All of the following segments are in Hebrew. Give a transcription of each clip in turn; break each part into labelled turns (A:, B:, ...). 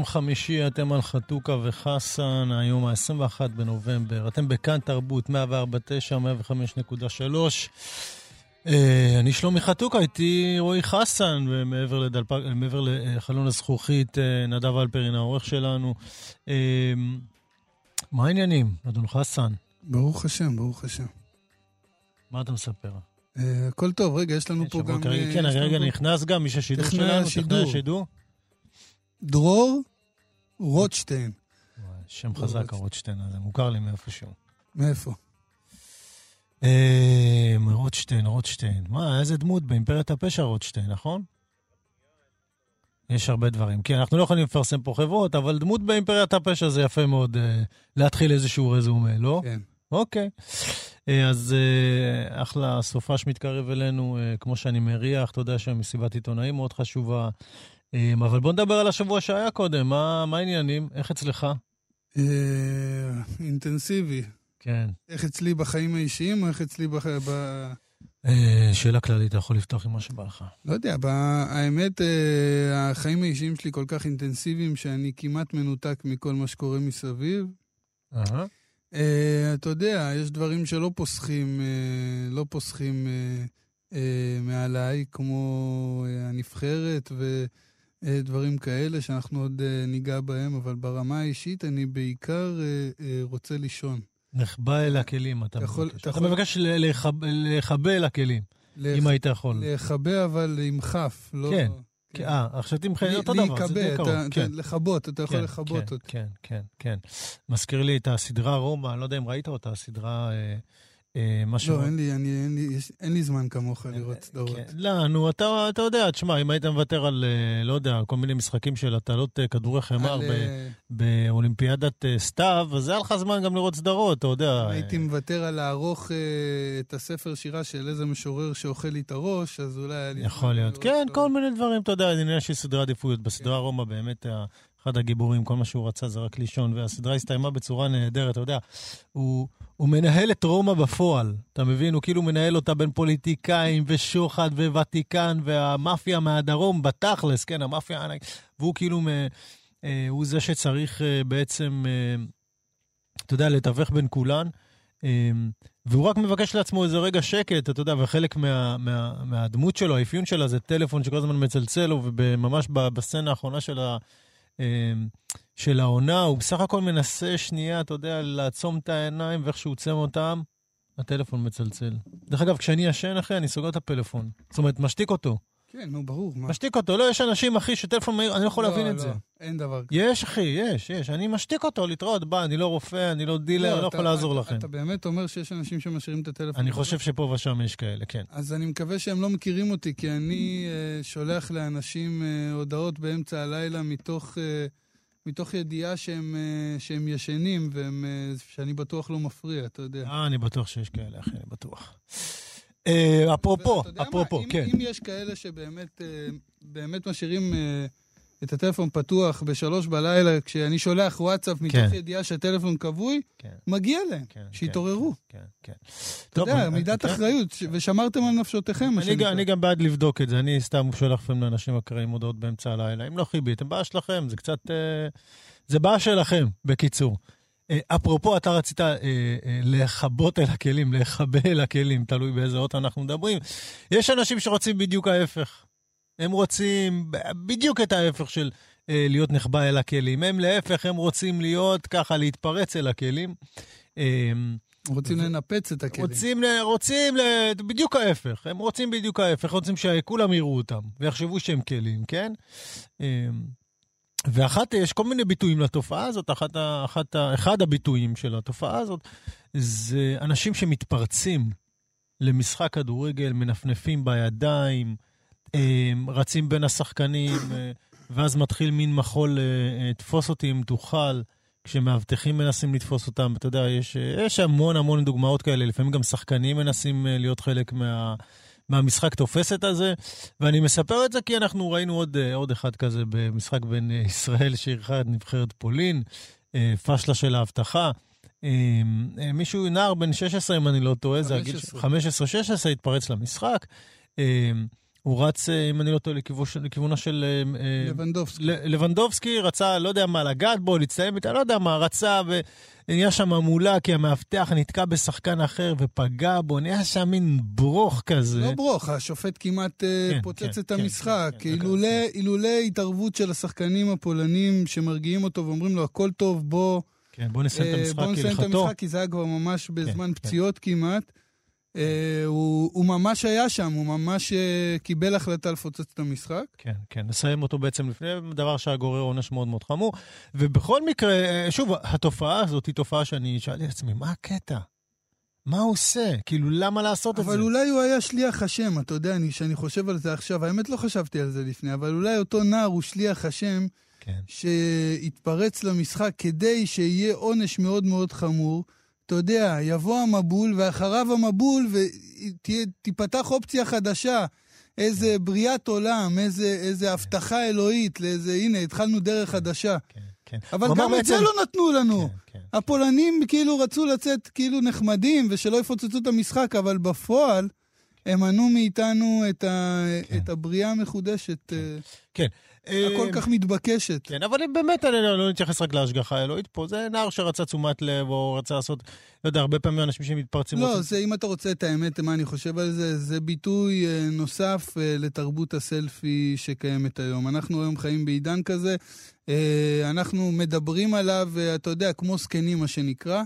A: יום חמישי, אתם על חתוכה וחסן, היום ה-21 בנובמבר. אתם בכאן תרבות, 104.9, 105.3. אה, אני שלומי חתוכה, איתי רועי חסן, ומעבר לדלפ... מעבר לחלון הזכוכית, אה, נדב אלפרין, העורך שלנו. אה, מה העניינים, אדון חסן?
B: ברוך השם, ברוך השם.
A: מה אתה מספר?
B: הכל טוב, רגע, יש לנו פה גם...
A: כן, רגע, נכנס גם מי ששידור שלנו, טכנאי השידור.
B: דרור רוטשטיין.
A: שם חזק הרוטשטיין הזה, מוכר לי מאיפשהו.
B: מאיפה?
A: רוטשטיין, רוטשטיין. מה, איזה דמות באימפריית הפשע רוטשטיין, נכון? יש הרבה דברים. כן, אנחנו לא יכולים לפרסם פה חברות, אבל דמות באימפריית הפשע זה יפה מאוד להתחיל איזשהו רזומה, לא?
B: כן.
A: אוקיי. אז אחלה, סופש מתקרב אלינו, כמו שאני מריח, אתה יודע שמסיבת עיתונאים מאוד חשובה. אבל בוא נדבר על השבוע שהיה קודם, מה, מה העניינים? איך אצלך?
B: אינטנסיבי.
A: כן.
B: איך אצלי בחיים האישיים, או איך אצלי בח... ב...
A: שאלה כללית, אתה יכול לפתוח עם מה שבא לך.
B: לא יודע, האמת, החיים האישיים שלי כל כך אינטנסיביים, שאני כמעט מנותק מכל מה שקורה מסביב. אתה יודע, יש דברים שלא פוסחים, לא פוסחים מעליי, כמו הנבחרת ו... דברים כאלה שאנחנו עוד ניגע בהם, אבל ברמה האישית אני בעיקר רוצה לישון.
A: נחבא אל הכלים, אתה מבקש. אתה מבקש לחבא אל הכלים, אם היית יכול.
B: לחבא אבל עם כף, לא...
A: כן. אה, עכשיו תמחה, אותו דבר, זה די קרוב.
B: כן, לכבות, אתה יכול לכבות אותי.
A: כן, כן, כן. מזכיר לי את הסדרה רומא, אני לא יודע אם ראית אותה, הסדרה...
B: משהו... לא, אין לי, אני, אין, לי, אין לי זמן כמוך לראות סדרות. כן,
A: לא, נו, אתה, אתה יודע, תשמע, אם היית מוותר על, לא יודע, כל מיני משחקים של הטלות כדורי חמר על... באולימפיאדת סתיו, אז היה לך זמן גם לראות סדרות, אתה יודע.
B: הייתי מוותר על לערוך את הספר שירה של איזה משורר שאוכל לי את הראש, אז אולי היה לי...
A: יכול להיות, כן, כל מיני דברים, אתה יודע, עניין של סדרי עדיפויות. בסדרה כן. רומא באמת... אחד הגיבורים, כל מה שהוא רצה זה רק לישון, והסדרה הסתיימה בצורה נהדרת, אתה יודע, הוא, הוא מנהל את רומא בפועל, אתה מבין? הוא כאילו מנהל אותה בין פוליטיקאים ושוחד וותיקן והמאפיה מהדרום, בתכלס, כן, המאפיה הענק, והוא כאילו, אה, הוא זה שצריך אה, בעצם, אה, אתה יודע, לתווך בין כולן. אה, והוא רק מבקש לעצמו איזה רגע שקט, אתה יודע, וחלק מה, מה, מהדמות שלו, האפיון שלה, זה טלפון שכל הזמן מצלצל לו, וממש בסצנה האחרונה של ה... של העונה, הוא בסך הכל מנסה שנייה, אתה יודע, לעצום את העיניים ואיך שהוא עוצם אותם, הטלפון מצלצל. דרך אגב, כשאני ישן, אחי, אני סוגר את הפלאפון. זאת אומרת, משתיק אותו.
B: כן, נו, ברור. מה?
A: משתיק אותו. לא, יש אנשים, אחי, שטלפון מהיר, אני לא יכול לא, להבין
B: לא,
A: את זה.
B: אין דבר כזה.
A: יש, אחי, יש, יש. אני משתיק אותו, להתראות, בא, אני לא רופא, אני לא דילר, לא, אני לא יכול לעזור
B: אתה,
A: לכם.
B: אתה באמת אומר שיש אנשים שמשאירים את הטלפון?
A: אני חושב שפה ושם יש כאלה, כן.
B: אז אני מקווה שהם לא מכירים אותי, כי אני uh, שולח לאנשים uh, הודעות באמצע הלילה מתוך... Uh, מתוך ידיעה שהם, שהם ישנים, והם, שאני בטוח לא מפריע, אתה יודע.
A: אה, אני בטוח שיש כאלה, אחי, אני בטוח. אפרופו, אפרופו,
B: אם,
A: כן.
B: אם יש כאלה שבאמת באמת משאירים את הטלפון פתוח בשלוש בלילה, כשאני שולח וואטסאפ מתוך
A: כן.
B: ידיעה שהטלפון כבוי,
A: כן,
B: מגיע להם,
A: כן,
B: שיתעוררו.
A: כן, כן.
B: אתה יודע, מידת
A: כן.
B: אחריות, ושמרתם על נפשותיכם,
A: אני גם. אני גם בעד לבדוק את זה, אני סתם שולח לפעמים לאנשים אקראיים הודעות באמצע הלילה. אם לא חיביתם, בעיה שלכם, זה קצת... אה, זה בעיה שלכם, בקיצור. אה, אפרופו, אתה רצית אה, אה, לכבות אל הכלים, להיכבה אל הכלים, תלוי באיזה אות אנחנו מדברים. יש אנשים שרוצים בדיוק ההפך. הם רוצים בדיוק את ההפך של אה, להיות נחבא אל הכלים. הם להפך, הם רוצים להיות ככה, להתפרץ אל הכלים. אה,
B: רוצים
A: ו-
B: לנפץ את הכלים.
A: רוצים, ל, רוצים ל, בדיוק ההפך, הם רוצים בדיוק ההפך, רוצים שכולם יראו אותם ויחשבו שהם כלים, כן? אמ, ואחת, יש כל מיני ביטויים לתופעה הזאת, אחת, אחת, אחד הביטויים של התופעה הזאת זה אנשים שמתפרצים למשחק כדורגל, מנפנפים בידיים, אמ, רצים בין השחקנים, אה, ואז מתחיל מין מחול, אה, אה, תפוס אותי אם תוכל. כשמאבטחים מנסים לתפוס אותם, אתה יודע, יש, יש המון המון דוגמאות כאלה, לפעמים גם שחקנים מנסים להיות חלק מה, מהמשחק תופסת הזה, ואני מספר את זה כי אנחנו ראינו עוד, אה, עוד אחד כזה במשחק בין אה, ישראל שאירחה את נבחרת פולין, אה, פשלה של האבטחה. מישהו, נער בן 16, אם אני לא טועה, זה הגיל
B: 15.
A: 15-16, התפרץ למשחק. הוא רץ, אה, אם אני לא טועה, לכיוון של- לכיוונו של אה, אה,
B: לבנדובסקי.
A: לבנדובסקי רצה, לא יודע מה, לגעת בו, להצטלם איתה, לא יודע מה, רצה ונהיה שם מולה, כי המאבטח נתקע בשחקן אחר ופגע בו, נהיה שם מין ברוך כזה.
B: לא ברוך, השופט כמעט אה,
A: כן,
B: פוצץ
A: כן,
B: את
A: כן,
B: המשחק.
A: כן, כן,
B: אילולא
A: כן.
B: התערבות של השחקנים הפולנים שמרגיעים אותו ואומרים לו, הכל טוב, בוא
A: כן, בוא נסיים את המשחק
B: בוא נסיים את
A: כהלכתו.
B: המשחק, כי זה היה כבר ממש בזמן
A: כן.
B: פציעות כמעט. אה, הוא הוא ממש היה שם, הוא ממש אה, קיבל החלטה לפוצץ את המשחק.
A: כן, כן, נסיים אותו בעצם לפני, דבר שהיה גורר עונש מאוד מאוד חמור. ובכל מקרה, אה, שוב, התופעה הזאת היא תופעה שאני שאלתי את עצמי, מה הקטע? מה הוא עושה? כאילו, למה לעשות את זה?
B: אבל אולי הוא היה שליח השם, אתה יודע, אני- שאני חושב על זה עכשיו, האמת לא חשבתי על זה לפני, אבל אולי אותו נער הוא שליח השם
A: כן,
B: שהתפרץ למשחק כדי שיהיה עונש מאוד מאוד חמור. אתה יודע, יבוא המבול ואחריו המבול ותיפתח אופציה חדשה. איזה בריאת עולם, איזה, איזה הבטחה אלוהית, לאיזה, הנה, התחלנו דרך חדשה.
A: כן, כן.
B: אבל גם את זה לא נתנו לנו.
A: כן, כן.
B: הפולנים כאילו רצו לצאת כאילו נחמדים ושלא יפוצצו את המשחק, אבל בפועל הם מנעו מאיתנו את, ה...
A: כן.
B: את הבריאה המחודשת, אה,
A: כן.
B: הכל
A: אה,
B: כך מתבקשת.
A: כן, אבל אם באמת אני לא, לא נתייחס רק להשגחה האלוהית פה, זה נער שרצה תשומת לב, או רצה לעשות, לא יודע, הרבה פעמים אנשים שמתפרצים...
B: לא,
A: רוצים-
B: זה, אם אתה רוצה את האמת, מה אני חושב על זה, זה ביטוי אה, נוסף אה, לתרבות הסלפי שקיימת היום. אנחנו היום חיים בעידן כזה, אנחנו מדברים עליו, אתה יודע, כמו זקנים, מה שנקרא,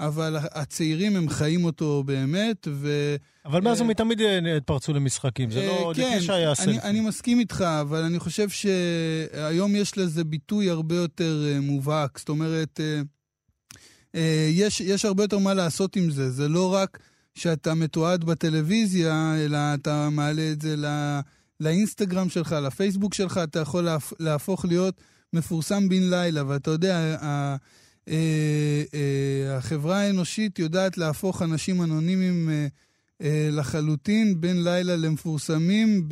B: אבל הצעירים הם חיים אותו באמת, ו...
A: אבל מאז
B: אה,
A: ומתמיד אה, התפרצו למשחקים, זה
B: אה,
A: לא...
B: כן,
A: לפני שהיה
B: אני,
A: סלפי.
B: אני מסכים איתך, אבל אני חושב שהיום יש לזה ביטוי הרבה יותר אה, מובהק. זאת אומרת, אה, אה, יש, יש הרבה יותר מה לעשות עם זה. זה לא רק שאתה מתועד בטלוויזיה, אלא אתה מעלה את זה לא, לאינסטגרם שלך, לפייסבוק שלך, אתה יכול להפ, להפוך להיות מפורסם בן לילה. ואתה יודע, אה, אה, החברה האנושית יודעת להפוך אנשים אנונימיים אה, אה, לחלוטין בין לילה למפורסמים.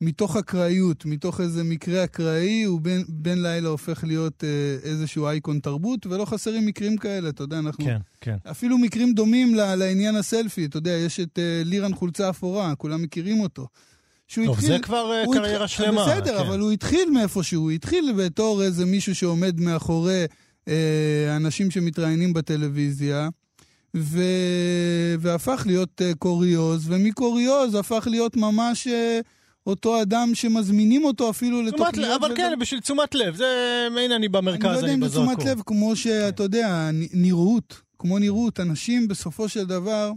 B: מתוך אקראיות, מתוך איזה מקרה אקראי, הוא בין, בין לילה הופך להיות אה, איזשהו אייקון תרבות, ולא חסרים מקרים כאלה, אתה יודע, אנחנו...
A: כן, כן.
B: אפילו מקרים דומים ל- לעניין הסלפי, אתה יודע, יש את אה, לירן חולצה אפורה, כולם מכירים אותו. שהוא
A: טוב, זה כבר אה, קריירה
B: התחיל-
A: שלמה.
B: בסדר,
A: כן.
B: אבל הוא התחיל מאיפשהו, הוא התחיל בתור איזה מישהו שעומד מאחורי אה, אנשים שמתראיינים בטלוויזיה, ו... והפך להיות אה, קוריוז, ומקוריוז הפך להיות ממש אה, אותו אדם שמזמינים אותו אפילו לתוכניות.
A: אבל
B: וגם-
A: כן, בשביל תשומת לב. זה, הנה אני במרכז,
B: אני לא יודע
A: אני
B: אם זה תשומת
A: בזרקור.
B: לב, כמו שאתה יודע, נ- נראות, כמו נראות, אנשים בסופו של דבר,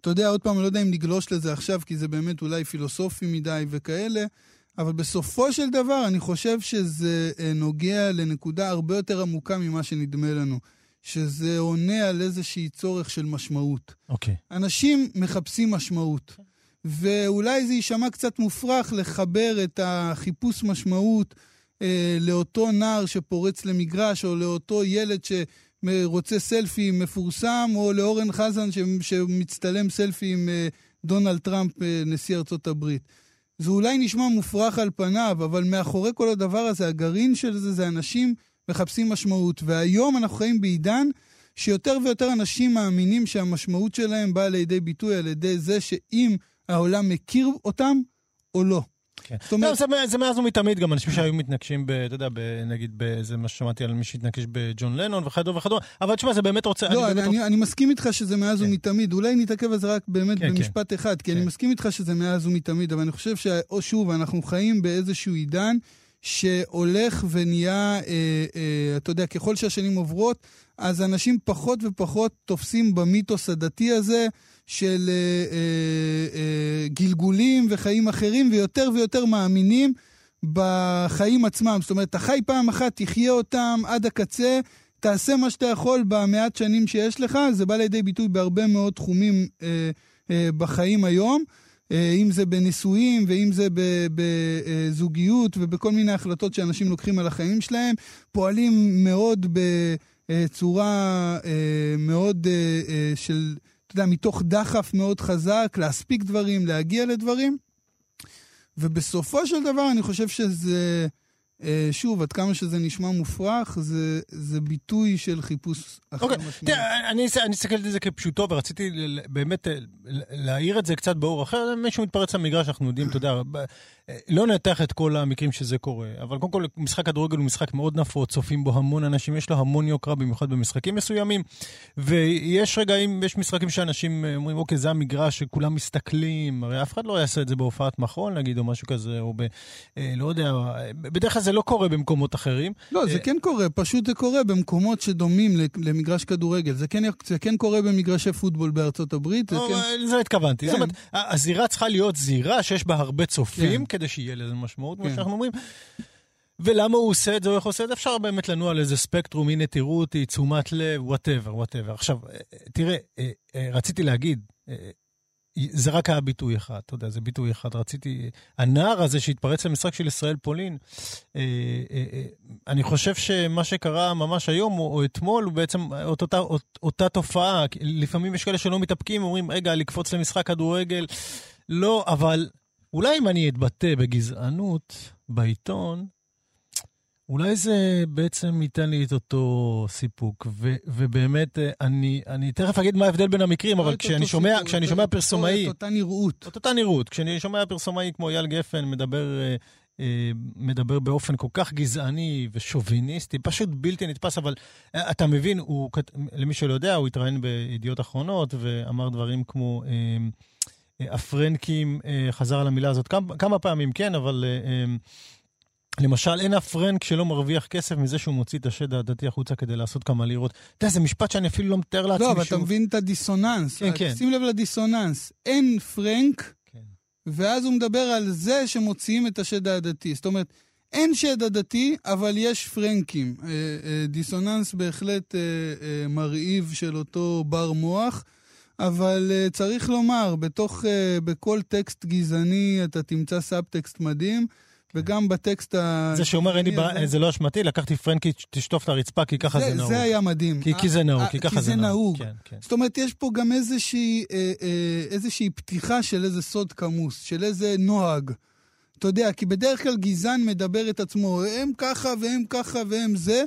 B: אתה יודע, עוד פעם, אני לא יודע אם נגלוש לזה עכשיו, כי זה באמת אולי פילוסופי מדי וכאלה, אבל בסופו של דבר, אני חושב שזה אה, נוגע לנקודה הרבה יותר עמוקה ממה שנדמה לנו, שזה עונה על איזושהי צורך של משמעות.
A: אוקיי.
B: אנשים מחפשים משמעות. ואולי זה יישמע קצת מופרך לחבר את החיפוש משמעות אה, לאותו נער שפורץ למגרש, או לאותו ילד שרוצה סלפי מפורסם, או לאורן חזן ש, שמצטלם סלפי עם אה, דונלד טראמפ, אה, נשיא ארצות הברית. זה אולי נשמע מופרך על פניו, אבל מאחורי כל הדבר הזה, הגרעין של זה, זה אנשים מחפשים משמעות. והיום אנחנו חיים בעידן שיותר ויותר אנשים מאמינים שהמשמעות שלהם באה לידי ביטוי על ידי זה שאם העולם מכיר אותם או לא.
A: כן. זאת אומרת... לא, זה, זה מאז ומתמיד גם, אנשים שהיו מתנגשים, ב, אתה יודע, ב, נגיד, זה מה ששמעתי על מי שהתנגש בג'ון לנון וכדומה וכדומה, אבל תשמע, זה באמת רוצה...
B: לא, אני, אני, רוצה... אני מסכים איתך שזה מאז כן. ומתמיד. אולי נתעכב על זה רק באמת כן, במשפט כן. אחד, כי כן. אני מסכים איתך שזה מאז ומתמיד, אבל אני חושב ששוב, אנחנו חיים באיזשהו עידן שהולך ונהיה, אה, אה, אתה יודע, ככל שהשנים עוברות, אז אנשים פחות ופחות תופסים במיתוס הדתי הזה. של אה, אה, אה, גלגולים וחיים אחרים, ויותר ויותר מאמינים בחיים עצמם. זאת אומרת, אתה חי פעם אחת, תחיה אותם עד הקצה, תעשה מה שאתה יכול במעט שנים שיש לך, זה בא לידי ביטוי בהרבה מאוד תחומים אה, אה, בחיים היום. אה, אם זה בנישואים ואם זה בזוגיות ובכל מיני החלטות שאנשים לוקחים על החיים שלהם, פועלים מאוד בצורה אה, מאוד אה, של אתה יודע, מתוך דחף מאוד חזק, להספיק דברים, להגיע לדברים. ובסופו של דבר אני חושב שזה, אה, שוב, עד כמה שזה נשמע מופרך, זה, זה ביטוי של חיפוש אחר okay. אוקיי, משמעות.
A: תראה, אני, אני מסתכל על זה כפשוטו, ורציתי באמת אה, להעיר את זה קצת באור אחר. מישהו מתפרץ למגרש, אנחנו יודעים, אתה יודע, לא נתח את כל המקרים שזה קורה, אבל קודם כל, משחק כדורגל הוא משחק מאוד נפוץ, צופים בו המון אנשים, יש לו המון יוקרה, במיוחד במשחקים מסוימים. ויש רגעים, יש משחקים שאנשים אומרים, אוקיי, זה המגרש שכולם מסתכלים, הרי אף אחד לא יעשה את זה בהופעת מחול, נגיד, או משהו כזה, או ב... אה, לא יודע, בדרך כלל זה לא קורה במקומות אחרים.
B: לא, זה אה, כן קורה, פשוט זה קורה במקומות שדומים למגרש כדורגל. זה כן, זה כן קורה במגרשי פוטבול בארצות הברית. זה
A: לא, כן... לזה התכוונתי. כן. זאת אומרת, הזירה צריכה להיות זירה שיש בה הרבה צופים, כן. כדי שיהיה לזה משמעות, כמו כן. שאנחנו אומרים. ולמה הוא עושה את זה או איך הוא עושה את זה? אפשר באמת לנוע על איזה ספקטרום, הנה תראו אותי, תשומת לב, whatever, whatever. עכשיו, אה, תראה, אה, רציתי להגיד, זה רק היה ביטוי אחד, אתה יודע, זה ביטוי אחד. רציתי... הנער הזה שהתפרץ למשחק של ישראל פולין, אה, אה, אה, אני חושב שמה שקרה ממש היום או, או אתמול הוא בעצם אות, אותה, אות, אותה תופעה. לפעמים יש כאלה שלא מתאפקים, אומרים, רגע, לקפוץ למשחק כדורגל. לא, אבל אולי אם אני אתבטא בגזענות בעיתון, אולי זה בעצם ייתן לי את אותו סיפוק, ו, ובאמת, אה, אני, אני תכף אגיד מה ההבדל בין המקרים, אבל כשאני שומע, סיפוק, כשאני שומע פרסומאי...
B: את אותה נראות.
A: את אותה נראות. כשאני שומע פרסומאי כמו אייל גפן מדבר, אה, אה, מדבר באופן כל כך גזעני ושוביניסטי, פשוט בלתי נתפס, אבל אתה מבין, הוא, למי שלא יודע, הוא התראיין בידיעות אחרונות ואמר דברים כמו... הפרנקים חזר על המילה הזאת כמה, כמה פעמים, כן, אבל למשל, אין אף פרנק שלא מרוויח כסף מזה שהוא מוציא את השד הדתי החוצה כדי לעשות כמה לירות. אתה יודע, זה משפט שאני אפילו לא מתאר לעצמי
B: לא, אבל אתה מבין את הדיסוננס. כן, כן. שים לב לדיסוננס. אין פרנק, כן. ואז הוא מדבר על זה שמוציאים את השד העדתי. זאת אומרת, אין שד עדתי, אבל יש פרנקים. אה, אה, דיסוננס בהחלט אה, מרהיב של אותו בר מוח. אבל צריך לומר, בתוך, בכל טקסט גזעני אתה תמצא סאבטקסט מדהים. וגם בטקסט ה...
A: זה שאומר, אין לי בעיה, זה לא אשמתי, לקחתי פרנקי, תשטוף את הרצפה, כי ככה זה נהוג.
B: זה היה מדהים.
A: כי זה נהוג, כי ככה זה נהוג.
B: כן, כן. זאת אומרת, יש פה גם איזושהי אה, אה, איזושהי פתיחה של איזה סוד כמוס, של איזה נוהג. אתה יודע, כי בדרך כלל גזען מדבר את עצמו, הם ככה והם ככה והם זה,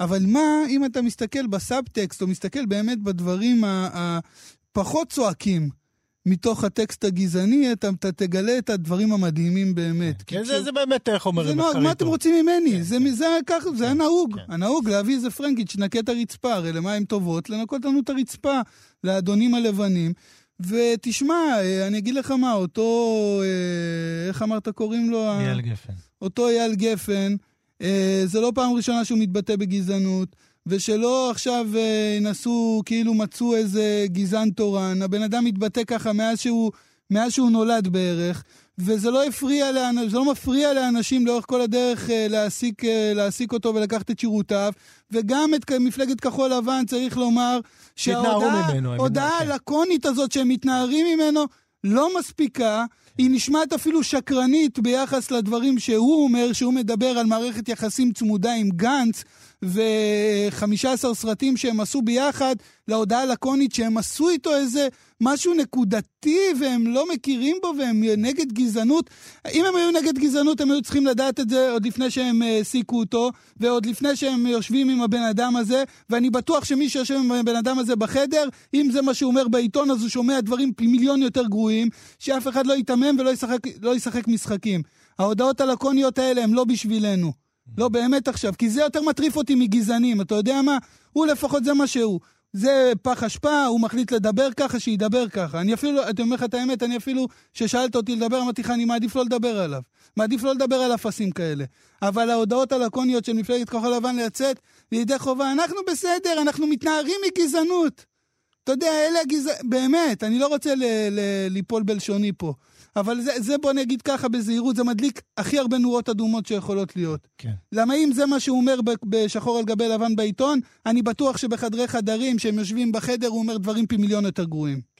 B: אבל מה אם אתה מסתכל בסאבטקסט, או מסתכל באמת בדברים הפחות צועקים, מתוך הטקסט הגזעני, אתה, אתה תגלה את הדברים המדהימים באמת.
A: כן, זה, זה באמת חומר
B: מחקרי טוב. מה אתם רוצים ממני? כן, זה, כן. זה, ככה, זה הנהוג. כן. הנהוג להביא איזה פרנקית שנקה את הרצפה, הרי למה הן טובות? לנקות לנו את הרצפה, לאדונים הלבנים. ותשמע, אה, אני אגיד לך מה, אותו, אה, איך אמרת קוראים לו?
A: אייל גפן.
B: אותו אייל גפן, אה, זה לא פעם ראשונה שהוא מתבטא בגזענות. ושלא עכשיו אה, ינסו, כאילו מצאו איזה גזען תורן. הבן אדם מתבטא ככה מאז שהוא, מאז שהוא נולד בערך, וזה לא הפריע, זה לא מפריע לאנשים לאורך כל הדרך אה, להעסיק, אה, להעסיק אותו ולקחת את שירותיו. וגם את מפלגת כחול לבן, צריך לומר, שההודעה הלקונית הזאת שהם מתנערים ממנו, לא מספיקה, היא נשמעת אפילו שקרנית ביחס לדברים שהוא אומר, שהוא מדבר על מערכת יחסים צמודה עם גנץ, ו-15 סרטים שהם עשו ביחד, להודעה לקונית שהם עשו איתו איזה משהו נקודתי והם לא מכירים בו והם נגד גזענות. אם הם היו נגד גזענות, הם היו צריכים לדעת את זה עוד לפני שהם העסיקו אותו, ועוד לפני שהם יושבים עם הבן אדם הזה, ואני בטוח שמי שיושב עם הבן אדם הזה בחדר, אם זה מה שהוא אומר בעיתון, אז הוא שומע דברים פי מיליון יותר גרועים, שאף אחד לא יתמם ולא ישחק, לא ישחק משחקים. ההודעות הלקוניות האלה הם לא בשבילנו. לא באמת עכשיו, כי זה יותר מטריף אותי מגזענים, אתה יודע מה? הוא לפחות זה מה שהוא. זה פח אשפה, הוא מחליט לדבר ככה, שידבר ככה. אני אפילו, אני אומר לך את האמת, אני אפילו, כששאלת אותי לדבר, אמרתי לך, אני מעדיף לא לדבר עליו. מעדיף לא לדבר על אפסים כאלה. אבל ההודעות הלקוניות של מפלגת כחול לבן לצאת לידי חובה, אנחנו בסדר, אנחנו מתנערים מגזענות. אתה יודע, אלה הגזענים, באמת, אני לא רוצה ל- ל- ליפול בלשוני פה. אבל זה, זה בוא נגיד ככה בזהירות, זה מדליק הכי הרבה נורות אדומות שיכולות להיות.
A: כן.
B: למה אם זה מה שהוא אומר בשחור על גבי לבן בעיתון, אני בטוח שבחדרי חדרים, שהם יושבים בחדר, הוא אומר דברים פי מיליון יותר גרועים.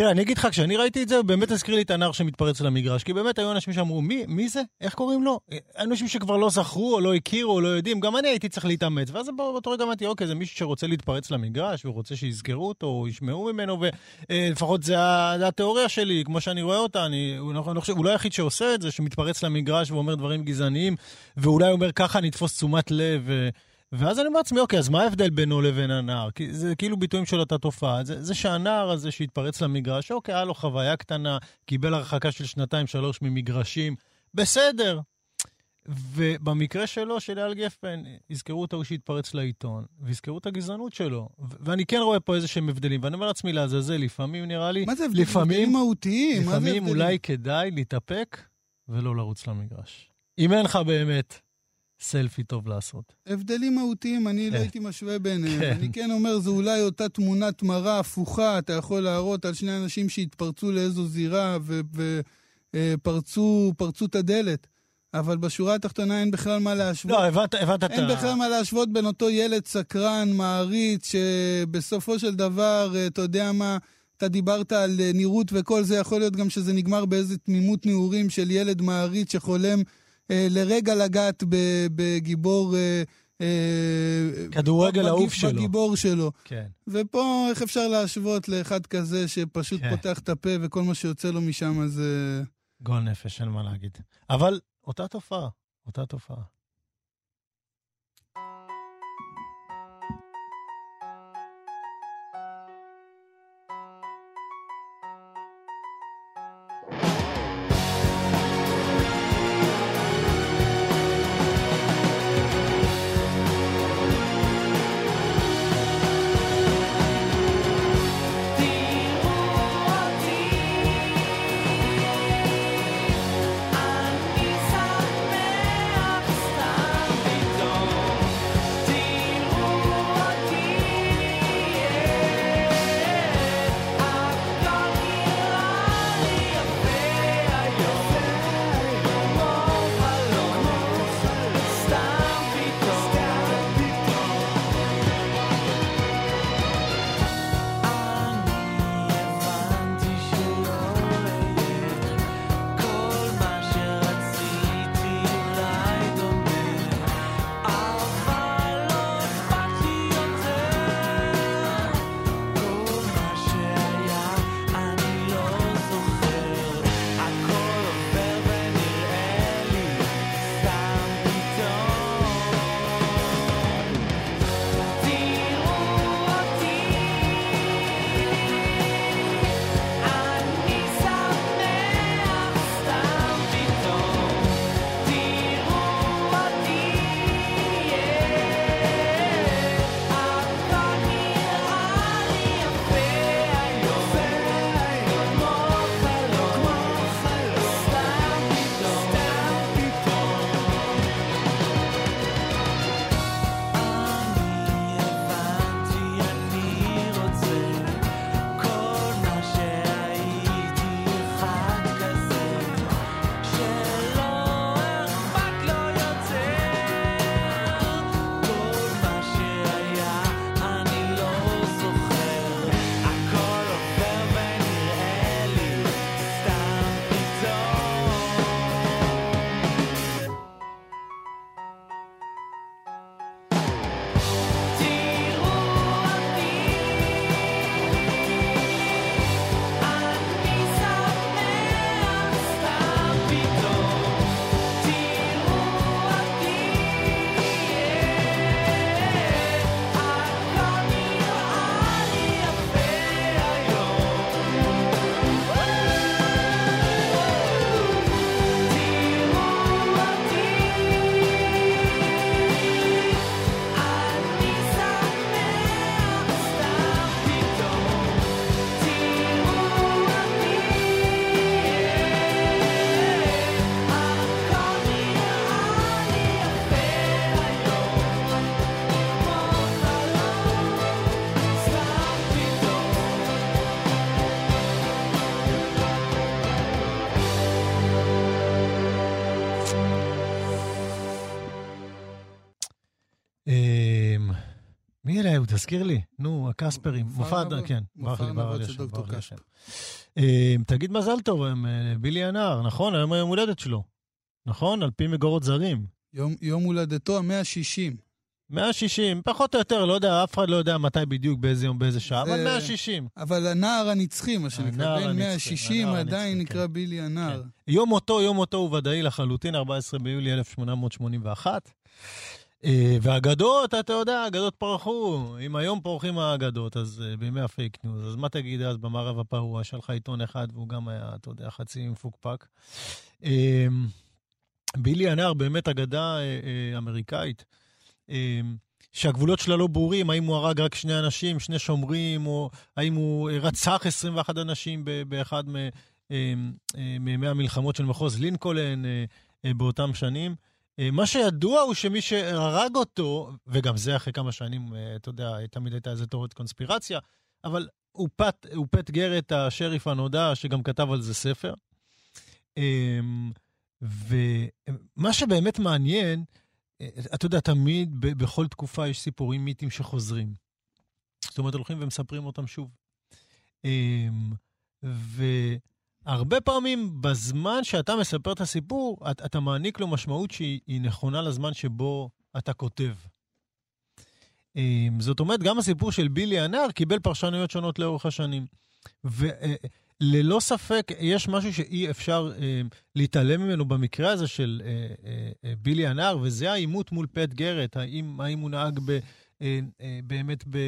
A: תראה, אני אגיד לך, כשאני ראיתי את זה, באמת הזכיר לי את הנער שמתפרץ למגרש, כי באמת היו אנשים שאמרו, מי, מי זה? איך קוראים לו? אנשים שכבר לא זכרו, או לא הכירו, או לא יודעים, גם אני הייתי צריך להתאמץ. ואז באותו רגע אמרתי, אוקיי, זה מישהו שרוצה להתפרץ למגרש, ורוצה שיזכרו אותו, או ישמעו ממנו, ולפחות זה, זה התיאוריה שלי, כמו שאני רואה אותה, אני, לא, לא חושב, הוא לא היחיד שעושה את זה, שמתפרץ למגרש ואומר דברים גזעניים, ואולי אומר ככה נתפוס תשומת לב. ואז אני אומר לעצמי, אוקיי, אז מה ההבדל בינו לבין הנער? כי זה כאילו ביטויים של אותה תופעה. זה, זה שהנער הזה שהתפרץ למגרש, אוקיי, היה לו חוויה קטנה, קיבל הרחקה של שנתיים-שלוש ממגרשים, בסדר. ובמקרה שלו, של אייל גפן, יזכרו ההוא שהתפרץ לעיתון, ויזכרו את הגזענות שלו. ואני כן רואה פה איזה שהם הבדלים, ואני אומר לעצמי, לעזאזל, לפעמים נראה לי...
B: מה זה הבדלים?
A: לפעמים,
B: הבדלים מהותיים,
A: לפעמים? אולי כדאי להתאפק ולא לרוץ למגרש. אם אין לך באמת סלפי טוב לעשות.
B: הבדלים מהותיים, אני לא
A: כן.
B: הייתי משווה ביניהם.
A: כן.
B: אני כן אומר, זה אולי אותה תמונת מראה הפוכה, אתה יכול להראות על שני אנשים שהתפרצו לאיזו זירה ופרצו פרצו את הדלת. אבל בשורה התחתונה אין בכלל מה להשוות.
A: לא, הבנת, הבנת את ה...
B: אין בכלל מה להשוות בין אותו ילד סקרן, מעריץ, שבסופו של דבר, אה, אתה יודע מה, אתה דיברת על אה, נראות וכל זה, יכול להיות גם שזה נגמר באיזה תמימות נעורים של ילד מעריץ שחולם אה, לרגע לגעת בגיבור... אה, אה,
A: כדורגל
B: בגיב-
A: אהוב שלו.
B: בגיבור שלו.
A: כן.
B: ופה, איך אפשר להשוות לאחד כזה שפשוט
A: כן.
B: פותח את הפה וכל מה שיוצא לו משם זה...
A: גועל נפש, אין מה להגיד. אבל אותה תופעה, אותה תופעה. תזכיר לי. נו, הקספרים.
B: מופע.
A: כן. ברח לי, ברח לי השם. אה, תגיד מזל טוב, אה, בילי הנער, נכון? היום היום הולדת שלו. נכון? על פי מגורות זרים.
B: יום, הולדתו ה-160.
A: 160, פחות או יותר, לא יודע, אף אחד לא יודע מתי בדיוק, באיזה יום, באיזה שעה, אבל
B: זה-
A: 160.
B: אבל הנער הנצחי, מה שנקרא, בין
A: הנצחי,
B: 160
A: הנער
B: עדיין נקרא בילי הנער.
A: כן. יום מותו, יום מותו הוא ודאי לחלוטין, 14 ביולי 1881. אה, והאגדות, אתה יודע, האגדות פרחו. אם היום פורחים האגדות, אז אה, בימי הפייק ניוז, אז מה תגיד אז במערב הפרוע? שהיה לך עיתון אחד והוא גם היה, אתה יודע, חצי מפוקפק. אה, בילי הנער באמת אגדה אמריקאית. שהגבולות שלה לא ברורים, האם הוא הרג רק שני אנשים, שני שומרים, או האם הוא רצח 21 אנשים באחד מימי המלחמות של מחוז לינקולן באותם שנים. אה, מה שידוע הוא שמי שהרג אותו, וגם זה אחרי כמה שנים, אה, אתה יודע, תמיד הייתה איזה תיאוריית קונספירציה, אבל הוא פט, הוא פט גרט, השריף הנודע, שגם כתב על זה ספר. אה, ומה שבאמת מעניין, אה, אתה יודע, תמיד בכל תקופה יש סיפורים מיתיים שחוזרים. זאת אומרת, הולכים ומספרים אותם שוב. אמ, והרבה פעמים בזמן שאתה מספר את הסיפור, את- אתה מעניק לו משמעות שהיא היא נכונה לזמן שבו אתה כותב. אמ, זאת אומרת, גם הסיפור של בילי הנער קיבל פרשנויות שונות לאורך השנים. וללא ספק, יש משהו שאי אפשר אה, להתעלם ממנו במקרה הזה של אה, אה, אה, בילי הנער, וזה העימות מול פט גרט, האם, האם הוא נהג ב, אה, אה, באמת ב,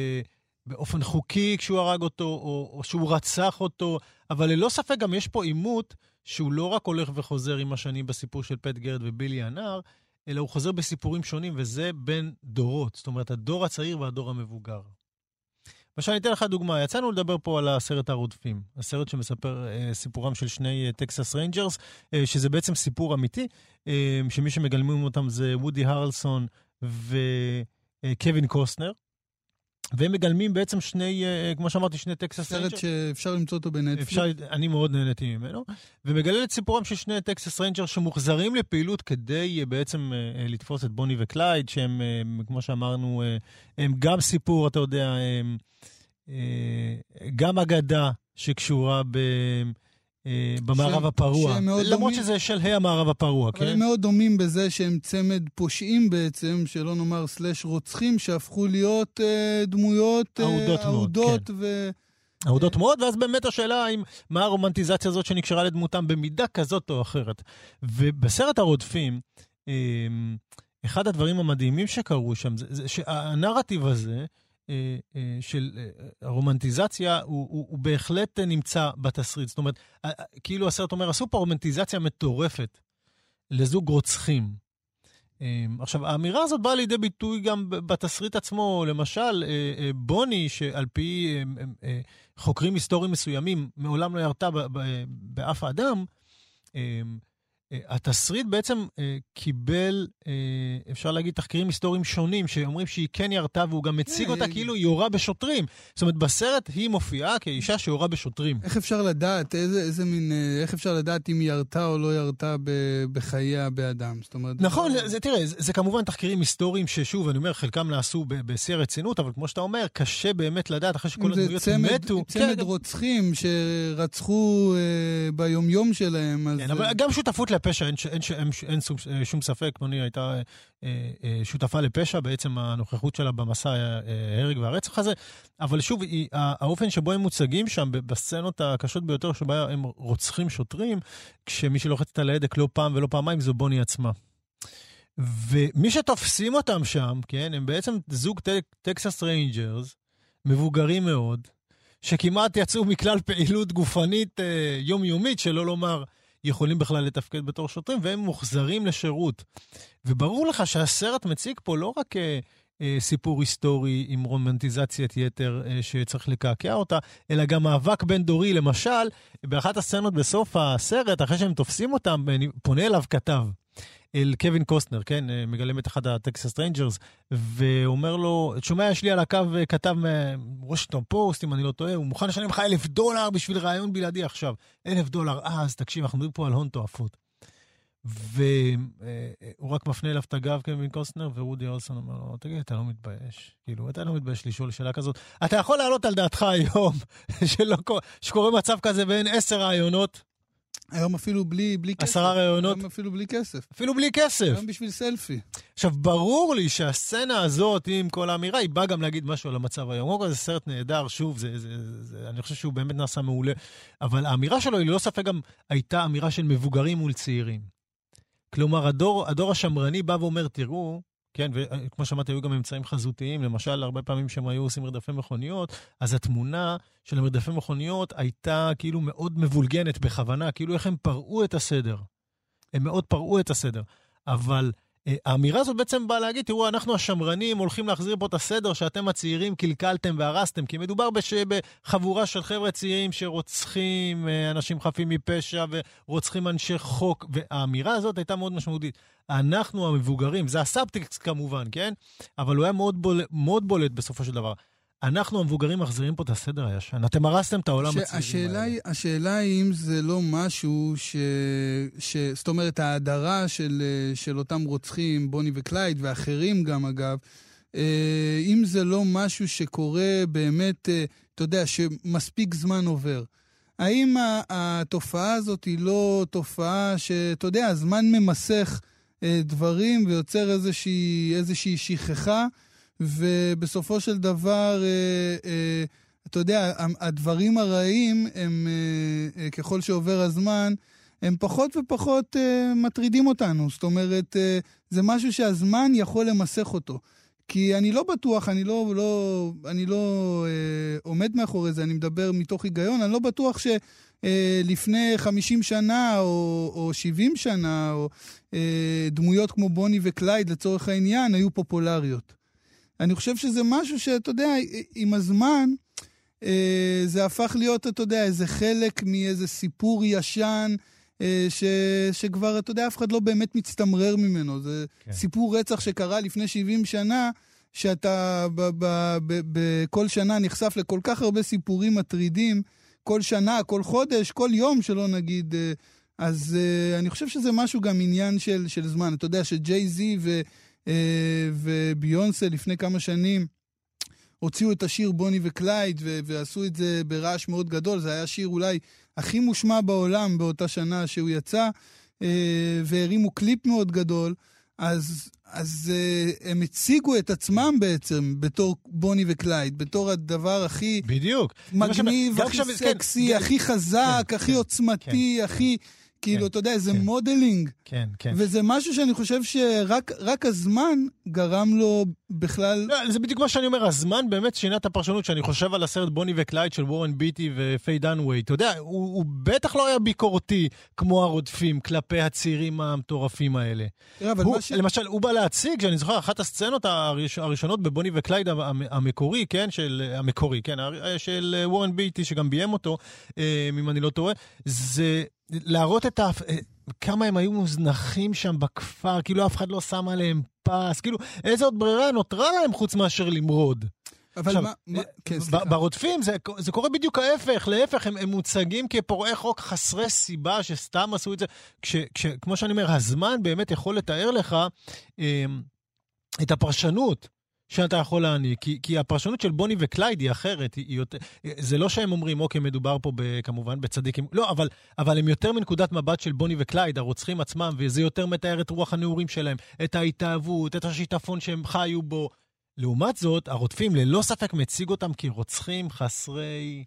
A: באופן חוקי כשהוא הרג אותו, או, או שהוא רצח אותו, אבל ללא ספק גם יש פה עימות שהוא לא רק הולך וחוזר עם השנים בסיפור של פט גארט ובילי הנער, אלא הוא חוזר בסיפורים שונים, וזה בין דורות. זאת אומרת, הדור הצעיר והדור המבוגר. למשל, אני אתן לך דוגמה. יצאנו לדבר פה על הסרט הרודפים. הסרט שמספר אה, סיפורם של שני אה, טקסס ריינג'רס, אה, שזה בעצם סיפור אמיתי, אה, שמי שמגלמים אותם זה וודי הרלסון וקווין קוסטנר. והם מגלמים בעצם שני, אה, כמו שאמרתי, שני טקסס
B: סרט
A: ריינג'רס.
B: שאפשר למצוא אותו בנטפליקס.
A: אפשר, אני מאוד נהניתי ממנו, ומגלה את סיפורם של שני טקסס ריינג'ר שמוחזרים לפעילות כדי אה, בעצם אה, לתפוס את בוני וקלייד, שהם, כמו שאמרנו, הם גם סיפור, אתה יודע, גם אגדה שקשורה ב, במערב
B: שהם-
A: הפרוע. למרות
B: דומים-
A: שזה שלהי המערב הפרוע,
B: אבל
A: כן?
B: הם מאוד דומים בזה שהם צמד פושעים בעצם, שלא נאמר סלאש רוצחים, שהפכו להיות אה, דמויות אה,
A: אהודות מאוד,
B: אהודות
A: כן.
B: ו...
A: אהודות מאוד, ואז באמת השאלה האם, מה הרומנטיזציה הזאת שנקשרה לדמותם במידה כזאת או אחרת. ובסרט הרודפים, אמ, אחד הדברים המדהימים שקרו שם, זה, זה שהנרטיב הזה, אה, אה, של אה, הרומנטיזציה, הוא, הוא, הוא בהחלט נמצא בתסריט. זאת אומרת, אה, אה, כאילו הסרט אומר, עשו פה רומנטיזציה מטורפת לזוג רוצחים. עכשיו, האמירה הזאת באה לידי ביטוי גם בתסריט עצמו. למשל, אה, אה, בוני, שעל פי אה, אה, אה, חוקרים היסטוריים מסוימים, מעולם לא ירתה באף אדם, אה, אה, התסריט בעצם אה, קיבל, אה, אפשר להגיד, תחקירים היסטוריים שונים, שאומרים שהיא כן ירתה, והוא גם מציג אותה כאילו היא יורה בשוטרים. זאת אומרת, בסרט היא מופיעה כאישה שיורה בשוטרים.
B: איך אפשר לדעת, איזה, איזה מין, אה, איך אפשר לדעת אם היא ירתה או לא ירתה בחייה באדם? זאת אומרת...
A: נכון,
B: זה-
A: זה, תראה, זה, זה כמובן תחקירים היסטוריים ששוב, אני אומר, חלקם נעשו בשיא הרצינות, אבל כמו שאתה אומר, קשה באמת לדעת, אחרי שכל
B: זה
A: הדמויות
B: צמד,
A: מתו.
B: צמד
A: כן,
B: רוצחים שרצחו אה, ביומיום שלהם, אז...
A: כן, אבל גם שותפות לפשע, אין, ש- אין, ש- אין, ש- אין שום, שום ספק, מוני הייתה אה, אה, שותפה לפשע, בעצם הנוכחות שלה במסע אה, ההרג והרצח הזה, אבל שוב, היא, האופן שבו הם מוצגים שם, בסצנות הקשות ביותר, שבה הם רוצחים שוטרים, כשמי שלוחצת על ההדק לא פעם ולא פעמיים זו בוני עצמה. ומי שתופסים אותם שם, כן, הם בעצם זוג טק, טקסס ריינג'רס, מבוגרים מאוד, שכמעט יצאו מכלל פעילות גופנית אה, יומיומית, שלא לומר יכולים בכלל לתפקד בתור שוטרים, והם מוחזרים לשירות. וברור לך שהסרט מציג פה לא רק אה, אה, סיפור היסטורי עם רומנטיזציית יתר אה, שצריך לקעקע אותה, אלא גם מאבק בין-דורי. למשל, באחת הסצנות בסוף הסרט, אחרי שהם תופסים אותם, פונה אליו כתב. אל קווין קוסטנר, כן, אה, מגלם את אחד הטקסס ריינג'רס, ואומר לו, שומע, יש לי על הקו אה, כתב מוושינגטון פוסט, אם אני לא טועה, הוא מוכן לשלם לך אלף דולר בשביל ראיון בלעדי עכשיו. אלף דולר, אה, אז תקשיב, אנחנו מדברים פה על הון תועפות. והוא רק מפנה אליו את הגב קווין קוסטנר, ורודי אולסון אומר לו, תגיד, אתה לא מתבייש? כאילו, אתה לא מתבייש לשאול שאלה כזאת. אתה יכול להעלות על דעתך היום שקורה מצב כזה ואין עשר רעיונות
B: היום אפילו בלי, בלי כסף.
A: עשרה ראיונות.
B: היום אפילו בלי כסף.
A: אפילו בלי כסף.
B: היום בשביל סלפי.
A: עכשיו, ברור לי שהסצנה הזאת, עם כל האמירה, היא באה גם להגיד משהו על המצב היום. קודם כל זה סרט נהדר, שוב, זה, זה, זה, זה, אני חושב שהוא באמת נעשה מעולה. אבל האמירה שלו היא ללא ספק גם הייתה אמירה של מבוגרים מול צעירים. כלומר, הדור, הדור השמרני בא ואומר, תראו, כן, וכמו שאמרתי, היו גם אמצעים חזותיים, למשל, הרבה פעמים שהם היו עושים מרדפי מכוניות, אז התמונה של המרדפי מכוניות הייתה כאילו מאוד מבולגנת בכוונה, כאילו איך הם פרעו את הסדר. הם מאוד פרעו את הסדר. אבל האמירה הזאת בעצם באה להגיד, תראו, אנחנו השמרנים הולכים להחזיר פה את הסדר שאתם הצעירים קלקלתם והרסתם, כי מדובר. בחבורה של חבר'ה צעירים שרוצחים אה, אנשים חפים מפשע ורוצחים אנשי חוק, והאמירה הזאת הייתה מאוד משמעותית. אנחנו המבוגרים, זה הסאבטקסט כמובן, כן? אבל הוא היה מאוד, בול... מאוד בולט בסופו של דבר. אנחנו המבוגרים מחזירים פה את הסדר הישן. אתם הרסתם את העולם הצעירים
B: השאלה היא, השאלה היא אם זה לא משהו ש... ש... זאת אומרת, ההדרה של, של אותם רוצחים, בוני וקלייד ואחרים גם, אגב, אה, אם זה לא משהו שקורה באמת, אה, אתה יודע, שמספיק זמן עובר. האם התופעה הזאת היא לא תופעה שאתה יודע, הזמן ממסך אה, דברים ויוצר איזושהי, איזושהי שכחה? ובסופו של דבר, אה, אה, אתה יודע, הדברים הרעים הם, אה, ככל שעובר הזמן, הם פחות ופחות מטרידים אותנו. זאת אומרת, זה משהו שהזמן יכול למסך אותו. כי אני לא בטוח, אני לא, לא, אני לא אה, עומד מאחורי זה, אני מדבר מתוך היגיון, אני לא בטוח שלפני אה, 50 שנה או, או 70 שנה, או אה, דמויות כמו בוני וקלייד, לצורך העניין, היו פופולריות. אני חושב שזה משהו שאתה יודע, עם הזמן, אה, זה הפך להיות, אתה יודע, איזה חלק מאיזה סיפור ישן, אה, ש, שכבר, אתה יודע, אף אחד לא באמת מצטמרר ממנו. זה כן. סיפור רצח שקרה לפני 70 שנה, שאתה בכל שנה נחשף לכל כך הרבה סיפורים מטרידים, כל שנה, כל חודש, כל יום, שלא נגיד. אה, אז uh, אני חושב שזה משהו גם עניין של, של זמן. אתה יודע שג'יי זי ו... אה, וביונסה לפני כמה שנים הוציאו את השיר בוני וקלייד ועשו את זה ברעש מאוד גדול. זה היה השיר אולי הכי מושמע בעולם באותה שנה שהוא יצא, אה, והרימו קליפ מאוד גדול. אז, אז אה, הם הציגו את עצמם בעצם בתור בוני וקלייד, בתור הדבר הכי...
A: בדיוק.
B: מגניב, הכי כן, סקסי, כן, הכי חזק, כן, הכי כן, עוצמתי, כן. הכי... כאילו, כן, אתה יודע, זה כן. מודלינג.
A: כן, כן.
B: וזה משהו שאני חושב שרק הזמן גרם לו בכלל...
A: לא, זה בדיוק מה שאני אומר, הזמן באמת שינה את הפרשנות, שאני חושב על הסרט בוני וקלייד של וורן ביטי ופיי דנווי. אתה יודע, הוא, הוא בטח לא היה ביקורתי כמו הרודפים כלפי הצעירים המטורפים האלה.
B: תראה, אבל
A: הוא,
B: מה ש...
A: למשל, הוא בא להציג, שאני זוכר, אחת הסצנות הראש, הראשונות בבוני וקלייד המקורי, כן, של... המקורי, כן, של וורן ביטי, שגם ביים אותו, אה, אם אני לא טועה, זה... להראות את ה... כמה הם היו מוזנחים שם בכפר, כאילו אף אחד לא שם עליהם פס, כאילו איזה עוד ברירה נותרה להם חוץ מאשר למרוד.
B: אבל עכשיו, מה, מה, כן, סליחה.
A: ברודפים זה, זה קורה בדיוק ההפך, להפך, הם, הם מוצגים כפורעי חוק חסרי סיבה שסתם עשו את זה. כש, כש, כמו שאני אומר, הזמן באמת יכול לתאר לך אה, את הפרשנות שאתה יכול להעניק, כי, כי הפרשנות של בוני וקלייד היא אחרת, היא, היא יותר, זה לא שהם אומרים, אוקיי, מדובר פה ב, כמובן בצדיקים, לא, אבל, אבל הם יותר מנקודת מבט של בוני וקלייד, הרוצחים עצמם, וזה יותר מתאר את רוח הנעורים שלהם, את ההתאהבות, את השיטפון שהם חיו בו. לעומת זאת, הרודפים ללא ספק מציג אותם כרוצחים חסרי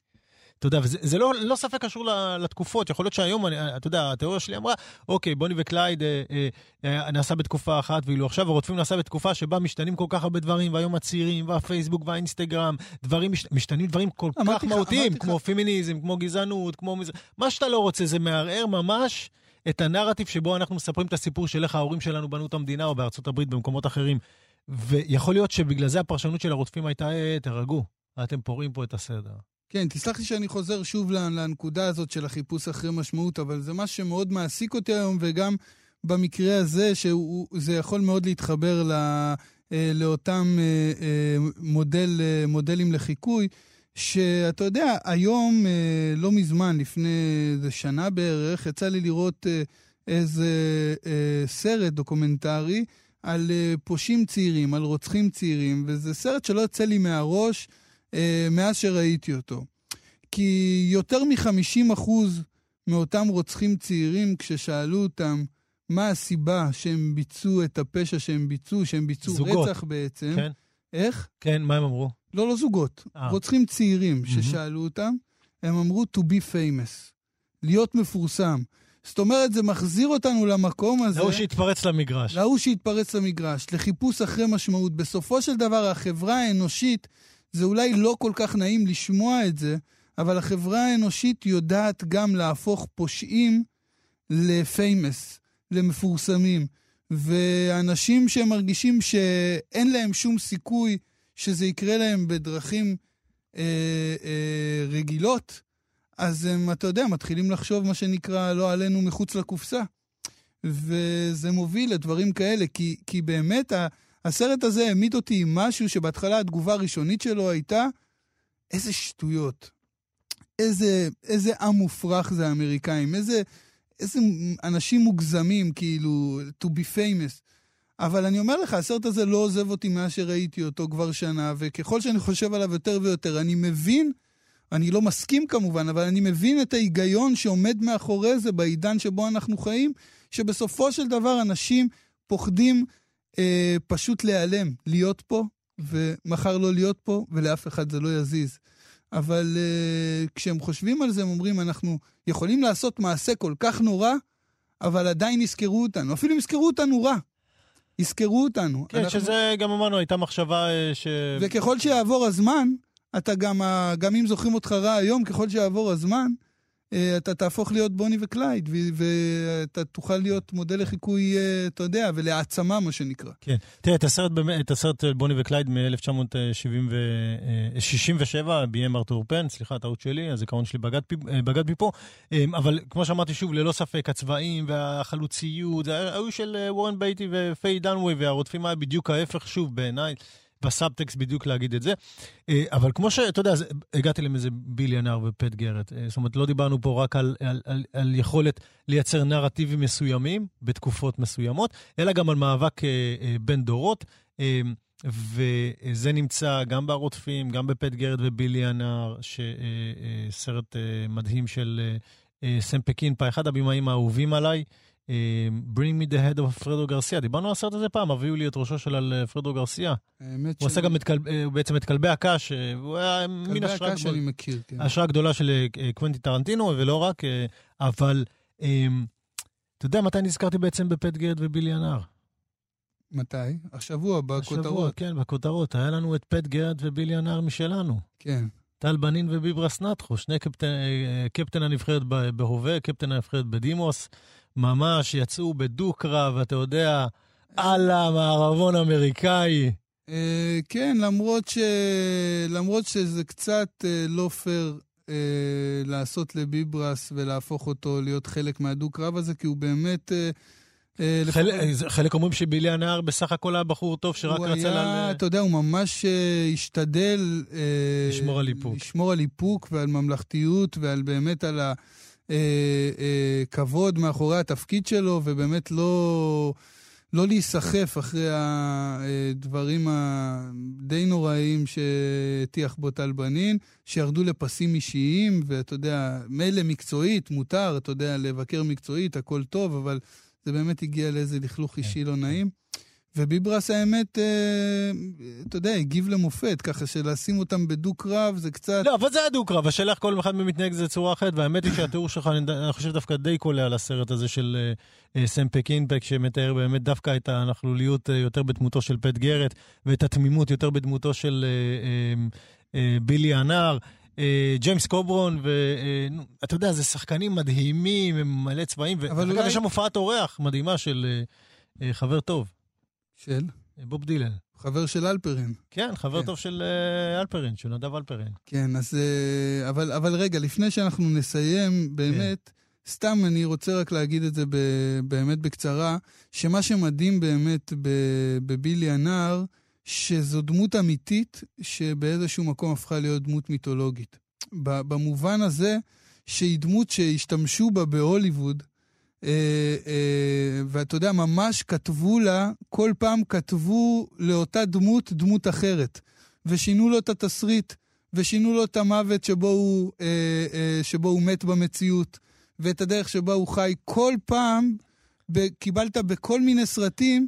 A: אתה יודע, וזה לא, לא ספק קשור לתקופות. יכול להיות שהיום, אני, אתה יודע, התיאוריה שלי אמרה, אוקיי, בוני וקלייד אה, אה, אה, נעשה בתקופה אחת, ואילו עכשיו הרודפים נעשה בתקופה שבה משתנים כל כך הרבה דברים, והיום הצעירים, והפייסבוק והאינסטגרם, דברים, מש, משתנים דברים כל כך מהותיים, כמו פמיניזם, כמו גזענות, כמו... מה שאתה לא רוצה, זה מערער ממש את הנרטיב שבו אנחנו מספרים את הסיפור של איך ההורים שלנו בנו את המדינה, או בארצות הברית, במקומות אחרים. ויכול להיות שבגלל זה הפרשנות של הרודפים הייתה, אה, תרגעו, אתם פורעים פה את הסדר.
B: כן, תסלח לי שאני חוזר שוב לנקודה הזאת של החיפוש אחרי משמעות, אבל זה משהו שמאוד מעסיק אותי היום, וגם במקרה הזה, שזה יכול מאוד להתחבר לא, לאותם אה, אה, מודל, מודלים לחיקוי, שאתה יודע, היום, לא מזמן, לפני איזה שנה בערך, יצא לי לראות איזה סרט דוקומנטרי על פושעים צעירים, על רוצחים צעירים, וזה סרט שלא יוצא לי מהראש אה, מאז שראיתי אותו. כי יותר מ-50% מאותם רוצחים צעירים, כששאלו אותם מה הסיבה שהם ביצעו את הפשע שהם ביצעו, שהם ביצעו זוגות. רצח בעצם,
A: כן.
B: איך?
A: כן, מה הם אמרו?
B: לא, לא זוגות. 아. אה. רוצחים צעירים ששאלו אותם, הם אמרו to be famous, להיות מפורסם. זאת אומרת, זה מחזיר אותנו למקום הזה.
A: להוא שהתפרץ למגרש.
B: להוא שהתפרץ למגרש, לחיפוש אחרי משמעות. בסופו של דבר, החברה האנושית, זה אולי לא כל כך נעים לשמוע את זה, אבל החברה האנושית יודעת גם להפוך פושעים לפיימס, למפורסמים. ואנשים שמרגישים שאין להם שום סיכוי שזה יקרה להם בדרכים אה, אה, רגילות, אז הם, אתה יודע, מתחילים לחשוב מה שנקרא לא עלינו מחוץ לקופסה. וזה מוביל לדברים כאלה, כי, כי באמת הסרט הזה העמיד אותי עם משהו שבהתחלה התגובה הראשונית שלו הייתה, איזה שטויות. איזה, איזה עם מופרך זה האמריקאים, איזה, איזה אנשים מוגזמים, כאילו, to be famous. אבל אני אומר לך, הסרט הזה לא עוזב אותי מאז שראיתי אותו כבר שנה, וככל שאני חושב עליו יותר ויותר, אני מבין, אני לא מסכים כמובן, אבל אני מבין את ההיגיון שעומד מאחורי זה בעידן שבו אנחנו חיים, שבסופו של דבר אנשים פוחדים אה, פשוט להיעלם, להיות פה, ומחר לא להיות פה, ולאף אחד זה לא יזיז. אבל uh, כשהם חושבים על זה, הם אומרים, אנחנו יכולים לעשות מעשה כל כך נורא, אבל עדיין יזכרו אותנו. אפילו אם יזכרו אותנו רע. יזכרו אותנו.
A: כן, אנחנו... שזה גם אמרנו, הייתה מחשבה uh, ש...
B: וככל שיעבור הזמן, אתה גם, גם אם זוכרים אותך רע היום, ככל שיעבור הזמן, אה, אתה תהפוך להיות בוני וקלייד, ואתה תוכל להיות מודל לחיקוי, אה, אתה יודע, ולהעצמה, מה שנקרא.
A: כן. תראה, את הסרט, את הסרט בוני וקלייד מ-1967, ביים ארתור פן, סליחה, טעות שלי, הזיכרון שלי בגד, אה, בגד מפה. אבל כמו שאמרתי שוב, ללא ספק, הצבעים והחלוציות, היו של וורן בייטי ופיי דנווי, והרודפים היה בדיוק ההפך, שוב, בעיניי. בסאבטקסט בדיוק להגיד את זה. אה, אבל כמו שאתה יודע, הגעתי להם איזה ביליונר ופט גרט. אה, זאת אומרת, לא דיברנו פה רק על, על, על, על יכולת לייצר נרטיבים מסוימים בתקופות מסוימות, אלא גם על מאבק אה, בין דורות. וזה נמצא גם ברודפים, גם בפט גרד וביליאנר, סרט מדהים של סם פקינפה, אחד הבמאים האהובים עליי. Bring me the head of פרדו גרסיה. דיברנו על הסרט הזה פעם, הביאו לי את ראשו של על פרדו גרסיה. האמת הוא עשה גם את כל, אה, בעצם את כלבי הקש, אה, הוא היה מין השראה...
B: כלבי הקש אני מכיר, כן.
A: השראה גדולה של אה, קוונטי טרנטינו, ולא רק, אבל אתה יודע מתי נזכרתי בעצם בפט גרד ובילי הנהר?
B: מתי? השבוע, בכותרות. השבוע,
A: כן, בכותרות. היה לנו את פט גרד ובילי הנהר משלנו.
B: כן.
A: טל בנין וביברס נטחו, שני קפטן, קפטן הנבחרת בהווה, קפטן הנבחרת בדימוס. ממש יצאו בדו-קרב, אתה יודע, על המערבון האמריקאי.
B: אה, כן, למרות, ש... למרות שזה קצת אה, לא פייר אה, לעשות לביברס ולהפוך אותו להיות חלק מהדו-קרב הזה, כי הוא באמת...
A: חלק, חלק אומרים שבילי הנהר בסך הכל היה בחור טוב שרק רצה...
B: הוא היה, אתה יודע, הוא ממש השתדל...
A: לשמור על איפוק.
B: לשמור על איפוק ועל ממלכתיות ועל באמת על ה... אה, אה, כבוד מאחורי התפקיד שלו, ובאמת לא, לא להיסחף אחרי הדברים הדי נוראיים שהטיח בו טל בנין, שירדו לפסים אישיים, ואתה יודע, מילא מקצועית, מותר, אתה יודע, לבקר מקצועית, הכל טוב, אבל זה באמת הגיע לאיזה לכלוך כן. אישי לא נעים. וביברס האמת, אה, אתה יודע, הגיב למופת, ככה שלשים אותם בדו-קרב זה קצת...
A: לא, אבל זה היה דו-קרב, השאלה איך כל אחד מתנהג זה צורה אחרת, והאמת היא שהתיאור שלך, אני, אני חושב דווקא די קולע על הסרט הזה של אה, אה סם פקינפק, שמתאר באמת דווקא את הנכלוליות אה, יותר בדמותו של פט גרט, ואת התמימות יותר בדמותו של אה, אה, אה, בילי הנער. אה, ג'יימס קוברון, ואתה יודע, זה שחקנים מדהימים, הם מלא צבעים, ואגב, אולי... יש שם הופעת אורח מדהימה של חבר טוב.
B: של?
A: בוב דילן.
B: חבר של אלפרין.
A: כן, חבר כן. טוב של uh, אלפרין, של נדב אלפרין.
B: כן, אז... Uh, אבל, אבל רגע, לפני שאנחנו נסיים, באמת, כן. סתם אני רוצה רק להגיד את זה ב, באמת בקצרה, שמה שמדהים באמת בבילי הנער, שזו דמות אמיתית שבאיזשהו מקום הפכה להיות דמות מיתולוגית. במובן הזה שהיא דמות שהשתמשו בה בהוליווד, אה, אה, ואתה יודע, ממש כתבו לה, כל פעם כתבו לאותה דמות דמות אחרת. ושינו לו את התסריט, ושינו לו את המוות שבו הוא, אה, אה, שבו הוא מת במציאות, ואת הדרך שבה הוא חי. כל פעם קיבלת בכל מיני סרטים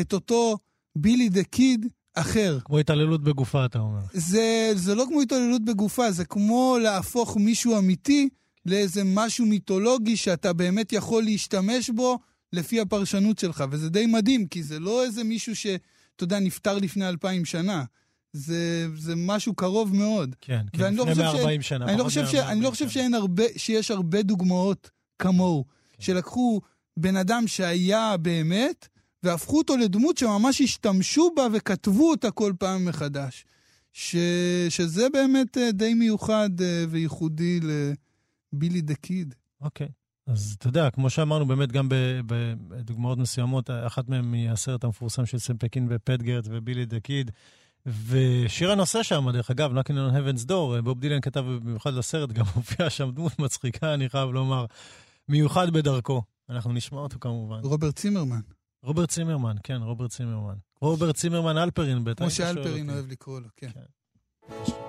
B: את אותו בילי דה קיד אחר.
A: כמו התעללות בגופה, אתה אומר.
B: זה, זה לא כמו התעללות בגופה, זה כמו להפוך מישהו אמיתי לאיזה משהו מיתולוגי שאתה באמת יכול להשתמש בו לפי הפרשנות שלך, וזה די מדהים, כי זה לא איזה מישהו שאתה יודע, נפטר לפני אלפיים שנה. זה, זה משהו קרוב מאוד.
A: כן, כן,
B: לא
A: לפני
B: ש-
A: 140 שנה.
B: אני לא חושב, ש... אני לא חושב
A: 140
B: שאין הרבה, שיש הרבה דוגמאות כמוהו,
A: כן.
B: שלקחו בן אדם שהיה באמת, והפכו אותו לדמות שממש השתמשו בה וכתבו אותה כל פעם מחדש. ש... שזה באמת אה, די מיוחד אה, וייחודי לבילי דה קיד.
A: אוקיי. אז אתה יודע, כמו שאמרנו, באמת גם בדוגמאות מסוימות, אחת מהן היא הסרט המפורסם של סם פקינפה פט גארט ובילי דה קיד. ושיר הנושא שם, דרך אגב, Knocking on Heaven's Door, בוב דילן כתב במיוחד לסרט, גם הופיע שם דמות מצחיקה, אני חייב לומר, מיוחד בדרכו. אנחנו נשמע אותו כמובן.
B: רוברט צימרמן,
A: רוברט צימרמן, כן, רוברט צימרמן. רוברט צימרמן אלפרין, בטח.
B: כמו שאלפרין. אוהב לקרוא לו, כן.
C: Mama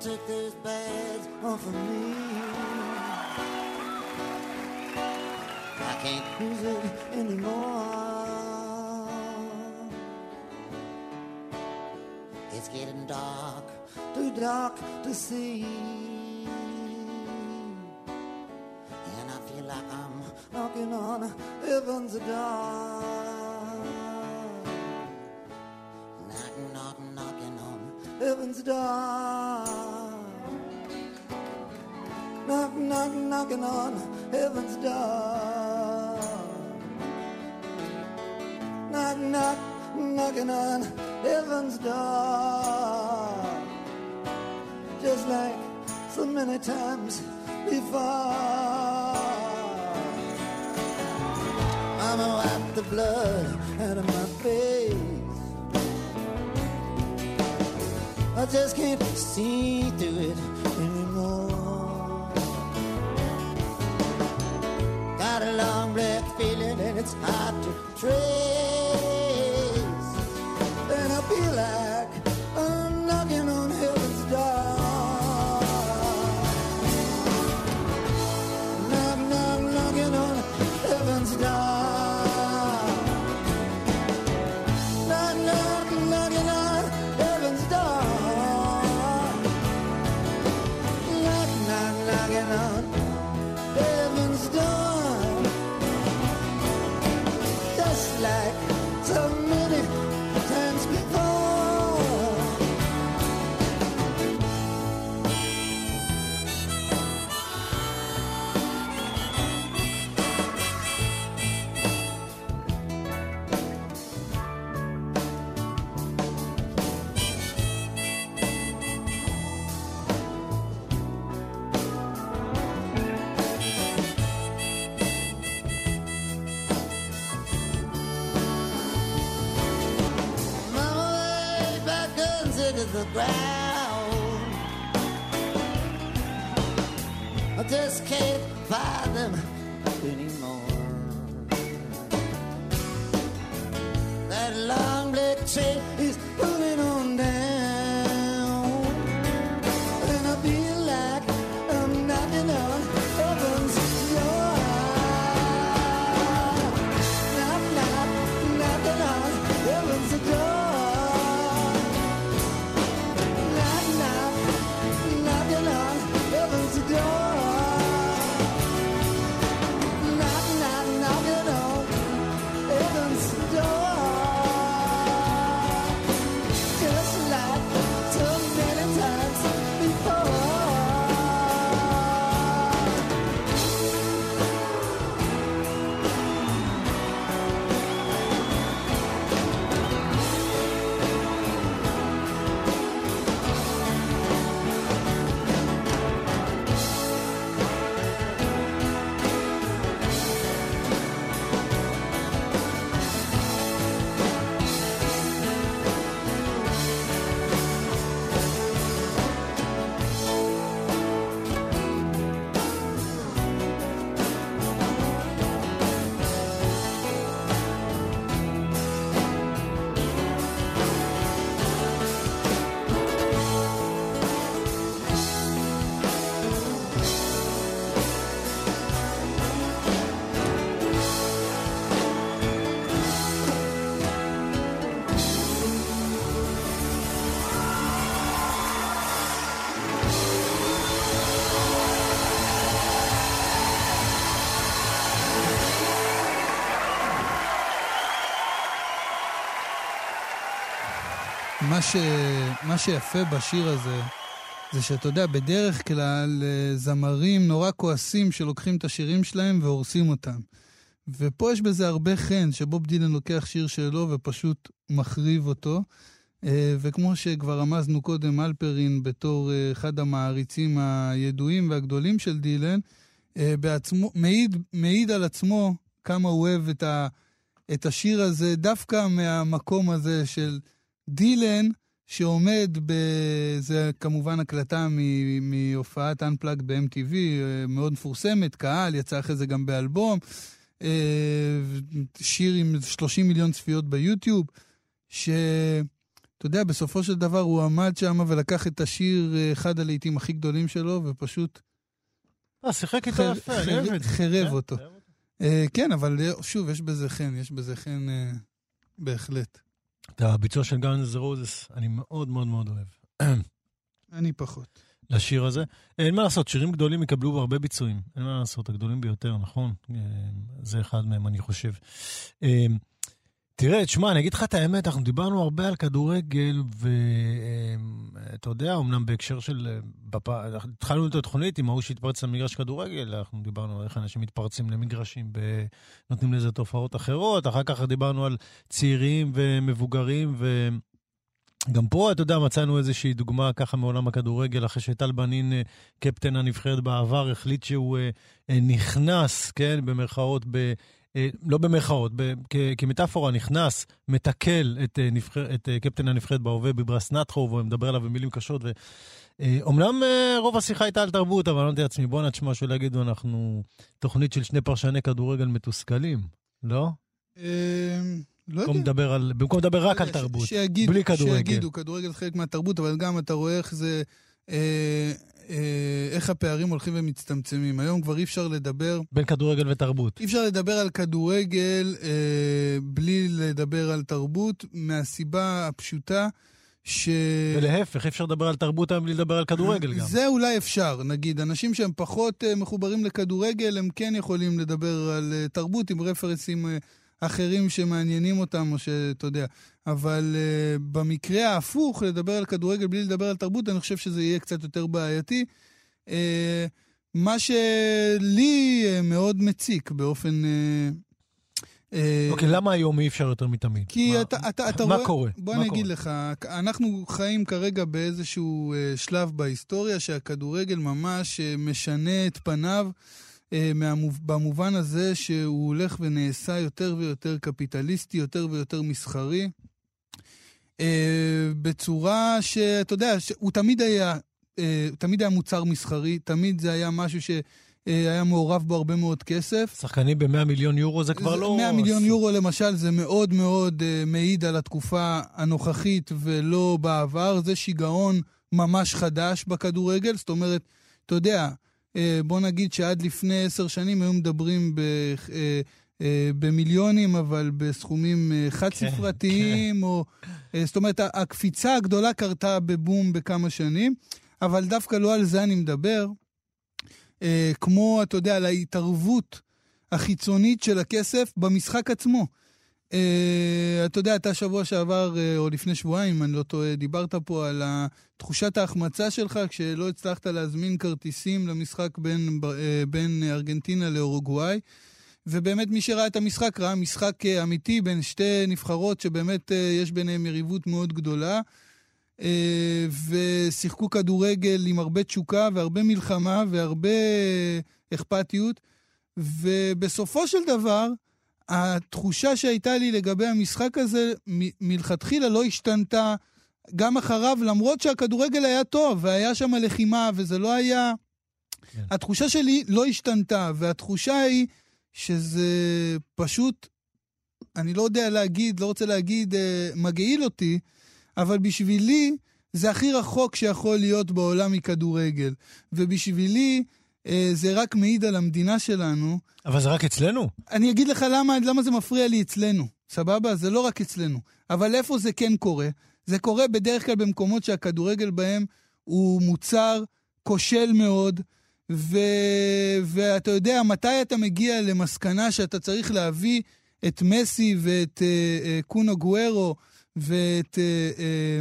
C: took those bags off of me. I can't cruise it anymore. It's getting dark, too dark to see. And I feel like I'm knocking on heaven's door. Knocking, knocking, knocking on heaven's door. Knock, knock, knocking on heaven's door. Knock, knock, knocking on heaven's door. Just like so many times before. Mama wiped the blood out of my face. I just can't see through it anymore. It's hard to trace.
B: מה, ש... מה שיפה בשיר הזה, זה שאתה יודע, בדרך כלל אה, זמרים נורא כועסים שלוקחים את השירים שלהם והורסים אותם. ופה יש בזה הרבה חן, שבוב דילן לוקח שיר שלו ופשוט מחריב אותו. אה, וכמו שכבר רמזנו קודם, אלפרין בתור אה, אחד המעריצים הידועים והגדולים של דילן, בעצמו, מעיד, מעיד על עצמו כמה הוא אוהב את, ה, את השיר הזה, דווקא מהמקום הזה של דילן, שעומד ב... זה כמובן הקלטה מהופעת Unplugged ב-MTV, אה, מאוד מפורסמת, קהל, יצא אחרי זה גם באלבום. אה, שיר עם 30 מיליון צפיות ביוטיוב, שאתה יודע, בסופו של דבר הוא עמד שם ולקח את השיר, אה, אחד הלעיתים הכי גדולים שלו, ופשוט...
A: אה, שיחק איתו יפה, אני אוהב את זה.
B: חרב כן, אותו. כן, אבל שוב, יש בזה חן, יש בזה חן בהחלט.
A: את הביצוע של גאנז רוזס אני מאוד מאוד מאוד אוהב.
B: אני פחות.
A: לשיר הזה. אין מה לעשות, שירים גדולים יקבלו הרבה ביצועים. אין מה לעשות, הגדולים ביותר, נכון? אה, זה אחד מהם, אני חושב. אה, תראה, תשמע, אני אגיד לך את האמת, אנחנו דיברנו הרבה על כדורגל, ואתה יודע, אמנם בהקשר של... בפ... התחלנו את התוכנית עם ההוא שהתפרץ למגרש כדורגל, אנחנו דיברנו על איך אנשים מתפרצים למגרשים, ב... נותנים לזה תופעות אחרות, אחר כך דיברנו על צעירים ומבוגרים, ו... גם פה, אתה יודע, מצאנו איזושהי דוגמה ככה מעולם הכדורגל, אחרי שטל בנין, אה, קפטן הנבחרת בעבר, החליט שהוא אה, אה, נכנס, כן, במרכאות, ב... אה, לא במרכאות, כמטאפורה, נכנס, מתקל את, אה, נבחר, את אה, קפטן הנבחרת בהווה בברס נטחו, ומדבר עליו במילים קשות. אומנם רוב השיחה הייתה על תרבות, אבל אמרתי לעצמי, בוא נשמע שלא יגידו, אנחנו תוכנית של שני פרשני כדורגל מתוסכלים, לא?
B: לא במקום
A: לדבר, על, במקום לדבר רק על תרבות, בלי כדורגל.
B: שיגידו, כדורגל חלק מהתרבות, אבל גם אתה רואה איך זה... אה, איך הפערים הולכים ומצטמצמים. היום כבר אי אפשר לדבר...
A: בין כדורגל ותרבות.
B: אי אפשר לדבר על כדורגל אה, בלי לדבר על תרבות, מהסיבה הפשוטה ש...
A: ולהפך, אפשר לדבר על תרבות היום בלי לדבר על כדורגל גם.
B: זה אולי אפשר, נגיד. אנשים שהם פחות uh, מחוברים לכדורגל, הם כן יכולים לדבר על uh, תרבות עם רפרנסים uh, אחרים שמעניינים אותם, או שאתה יודע. אבל uh, במקרה ההפוך, לדבר על כדורגל בלי לדבר על תרבות, אני חושב שזה יהיה קצת יותר בעייתי. Uh, מה שלי uh, מאוד מציק באופן...
A: אוקיי, okay, למה היום אי אפשר יותר מתמיד?
B: כי
A: מה,
B: אתה, אתה, אתה
A: מה
B: רואה...
A: קורה?
B: בוא
A: מה
B: אני אגיד?
A: לך,
B: אנחנו חיים כרגע באיזשהו uh, שלב בהיסטוריה שהכדורגל ממש uh, משנה את פניו. אה, במובן הזה שהוא הולך ונעשה יותר ויותר קפיטליסטי, יותר ויותר מסחרי, אה, בצורה שאתה יודע, הוא תמיד היה, אה, תמיד היה מוצר מסחרי, תמיד זה היה משהו ש... היה מעורב בו הרבה מאוד כסף.
A: שחקנים ב-100 מיליון יורו זה כבר
B: זה,
A: לא...
B: 100 מיליון יורו למשל זה מאוד מאוד uh, מעיד על התקופה הנוכחית ולא בעבר. זה שיגעון ממש חדש בכדורגל. זאת אומרת, אתה יודע, בוא נגיד שעד לפני עשר שנים היו מדברים ב... אה, אה, במיליונים, אבל בסכומים חד-ספרתיים, כן, כן. או... זאת אומרת, הקפיצה הגדולה קרתה בבום בכמה שנים, אבל דווקא לא על זה אני מדבר. כמו, אתה יודע, על ההתערבות החיצונית של הכסף במשחק עצמו. Uh, אתה יודע, אתה שבוע שעבר, uh, או לפני שבועיים, אם אני לא טועה, דיברת פה על תחושת ההחמצה שלך כשלא הצלחת להזמין כרטיסים למשחק בין, uh, בין ארגנטינה לאורוגוואי. ובאמת מי שראה את המשחק ראה משחק אמיתי בין שתי נבחרות שבאמת יש ביניהן יריבות מאוד גדולה. ושיחקו כדורגל עם הרבה תשוקה והרבה מלחמה והרבה אכפתיות. ובסופו של דבר, התחושה שהייתה לי לגבי המשחק הזה מלכתחילה לא השתנתה גם אחריו, למרות שהכדורגל היה טוב והיה שם לחימה וזה לא היה... כן. התחושה שלי לא השתנתה, והתחושה היא שזה פשוט, אני לא יודע להגיד, לא רוצה להגיד, אה, מגעיל אותי, אבל בשבילי זה הכי רחוק שיכול להיות בעולם מכדורגל. ובשבילי זה רק מעיד על המדינה שלנו.
A: אבל זה רק אצלנו.
B: אני אגיד לך למה, למה זה מפריע לי אצלנו, סבבה? זה לא רק אצלנו. אבל איפה זה כן קורה? זה קורה בדרך כלל במקומות שהכדורגל בהם הוא מוצר כושל מאוד, ו... ואתה יודע, מתי אתה מגיע למסקנה שאתה צריך להביא את מסי ואת uh, uh, קונו גוארו ואת, אה, אה,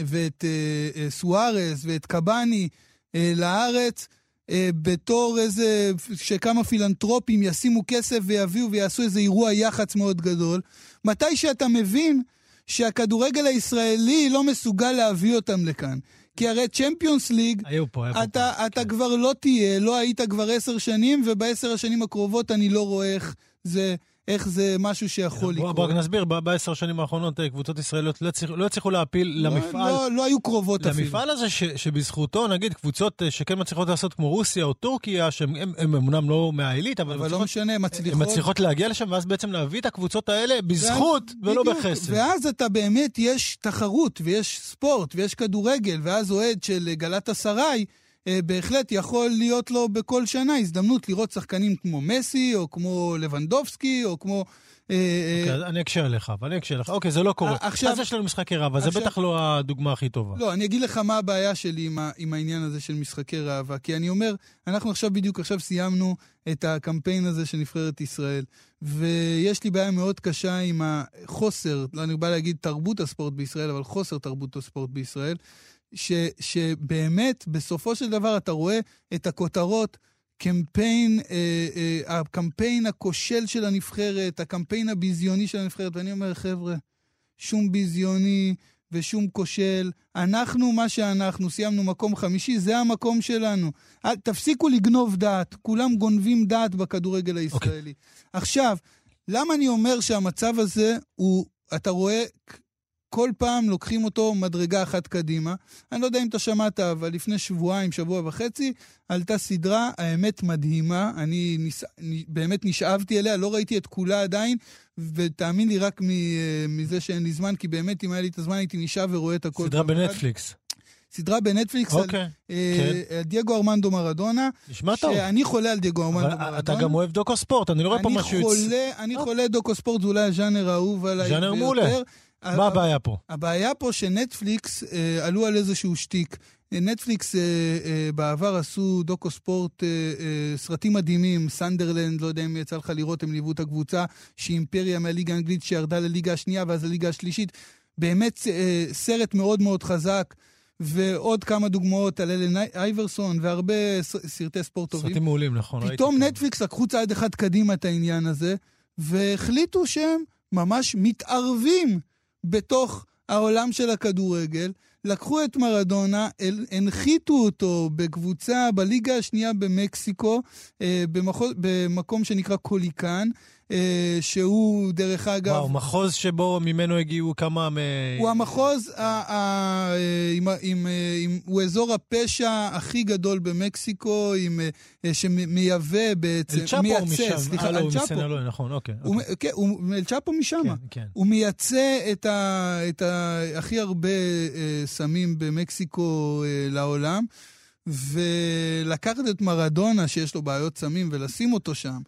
B: ואת אה, אה, סוארס ואת קבאני אה, לארץ. אה, בתור איזה, שכמה פילנטרופים ישימו כסף ויביאו ויעשו איזה אירוע יח"צ מאוד גדול. מתי שאתה מבין שהכדורגל הישראלי לא מסוגל להביא אותם לכאן. כי הרי צ'מפיונס ליג,
A: היו פה, היו פה.
B: אתה,
A: פעם,
B: אתה
A: כן.
B: כבר לא תהיה, לא היית כבר עשר שנים, ובעשר השנים הקרובות אני לא רואה איך זה, איך זה משהו שיכול לקרות.
A: בוא רק נסביר, בעשר שנים האחרונות אה, קבוצות ישראליות לא הצליחו- לא להפיל
B: לא,
A: למפעל,
B: לא, לא היו קרובות אפילו.
A: למפעל הזה שבזכותו, נגיד, קבוצות אה, שכן מצליחות לעשות כמו רוסיה או טורקיה, שהן אמנם לא מהעילית, אבל,
B: לא
A: מצליחות,
B: משנה, הן
A: הן
B: מצליחות.
A: מצליחות להגיע לשם, ואז בעצם להביא את הקבוצות האלה בזכות ולא. בחסד.
B: ואז אתה באמת, יש תחרות, ויש ספורט, ויש כדורגל, ואז אוהד של גלת אסריי, בהחלט יכול להיות לו בכל שנה הזדמנות לראות שחקנים כמו מסי, או כמו לבנדובסקי, או כמו... אה, אה,
A: אוקיי, אני אקשה עליך, אבל אני אקשה לך. אוקיי, זה לא קורה.
B: אה, עכשיו-
A: אז יש לנו משחקי ראווה, זה בטח לא הדוגמה הכי טובה.
B: לא, אני אגיד לך מה הבעיה שלי עם, ה, עם העניין הזה של משחקי ראווה. כי אני אומר, אנחנו עכשיו בדיוק עכשיו סיימנו את הקמפיין הזה של נבחרת ישראל, ויש לי בעיה מאוד קשה עם החוסר, לא אני בא להגיד תרבות הספורט בישראל, אבל חוסר תרבות הספורט בישראל, ש, שבאמת, בסופו של דבר אתה רואה את הכותרות, קמפיין, אה, אה, הקמפיין הכושל של הנבחרת, הקמפיין הביזיוני של הנבחרת, ואני אומר, חבר'ה, שום ביזיוני ושום כושל. אנחנו מה שאנחנו, סיימנו מקום חמישי, זה המקום שלנו. אל, תפסיקו לגנוב דעת, כולם גונבים דעת בכדורגל הישראלי. Okay. עכשיו, למה אני אומר שהמצב הזה הוא, אתה רואה, כל פעם לוקחים אותו מדרגה אחת קדימה. אני לא יודע אם אתה שמעת, אבל לפני שבועיים, שבוע וחצי, עלתה סדרה, האמת מדהימה, אני נס... באמת נשאבתי אליה, לא ראיתי את כולה עדיין, ותאמין לי רק מזה שאין לי זמן, כי באמת אם היה לי את הזמן הייתי נשאב ורואה את הכל.
A: סדרה בנטפליקס.
B: סדרה בנטפליקס
A: אוקיי,
B: על כן. דייגו ארמנדו מראדונה.
A: נשמע טוב.
B: שאני חולה על דייגו ארמנדו מרדונה.
A: אתה גם אוהב דוקו ספורט, אני לא רואה פה משהו...
B: חולה, אני חולה דוקו ספורט, זה אולי הז'אנר האהוב עליי.
A: ז'אנר מעולה. מה הבעיה פה?
B: הבעיה פה שנטפליקס אה, עלו על איזשהו שטיק. נטפליקס אה, אה, בעבר עשו דוקו ספורט, אה, אה, סרטים מדהימים, סנדרלנד, לא יודע אם יצא לך לראות, הם ליוו את הקבוצה, שהיא אימפריה מהליגה האנגלית שירדה לליגה השנייה ואז לליגה השלישית. באמת אה, סרט מאוד מאוד חזק. ועוד כמה דוגמאות על אלן אייברסון והרבה סרטי ספורט טובים.
A: סרטים מעולים, נכון.
B: פתאום נטפליקס לקחו צעד אחד קדימה את העניין הזה, והחליטו שהם ממש מתערבים בתוך העולם של הכדורגל. לקחו את מרדונה, הנחיתו אותו בקבוצה בליגה השנייה במקסיקו, במחוז, במקום שנקרא קוליקן. שהוא דרך אגב...
A: וואו, מחוז שבו ממנו הגיעו כמה מ...
B: הוא המחוז, ה, ה, עם, עם, עם, הוא אזור הפשע הכי גדול במקסיקו, עם, שמייבא בעצם,
A: אל צ'אפו
B: מייצא,
A: משם,
B: סליחה,
A: אה, לא,
B: אל צ'אפו.
A: נכון, אוקיי.
B: הוא,
A: אוקיי.
B: כן, הוא, אל צ'אפו משם.
A: כן, כן.
B: הוא מייצא את, ה, את ה, הכי הרבה אה, סמים במקסיקו אה, לעולם, ולקחת את מרדונה, שיש לו בעיות סמים, ולשים אותו שם.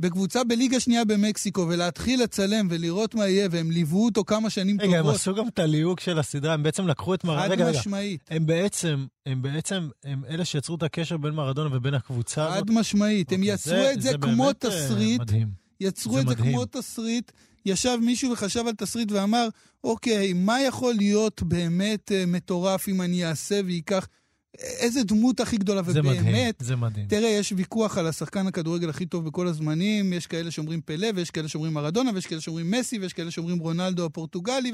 B: בקבוצה בליגה שנייה במקסיקו, ולהתחיל לצלם ולראות מה יהיה, והם ליוו אותו כמה שנים
A: רגע,
B: טובות.
A: רגע, הם עשו גם את הליהוק של הסדרה, הם בעצם לקחו את מרדונה. רגע,
B: חד משמעית.
A: הם בעצם, הם בעצם, הם אלה שיצרו את הקשר בין מרדונה ובין הקבוצה הזאת.
B: חד משמעית. הם
A: אוקיי,
B: יצרו
A: זה-
B: את זה
A: זה
B: כמו
A: באמת, אה,
B: תסריט.
A: מדהים.
B: יצרו
A: זה
B: את זה
A: מדהים.
B: כמו תסריט. ישב מישהו וחשב על תסריט ואמר, אוקיי, מה יכול להיות באמת אה, מטורף אם אני אעשה וייקח... איזה דמות הכי גדולה,
A: זה מדהים,
B: ובאמת,
A: זה מדהים.
B: תראה, יש ויכוח על השחקן הכדורגל הכי טוב בכל הזמנים, יש כאלה שאומרים פלא, ויש כאלה שאומרים מרדונה, ויש כאלה שאומרים מסי, ויש כאלה שאומרים רונלדו הפורטוגלי,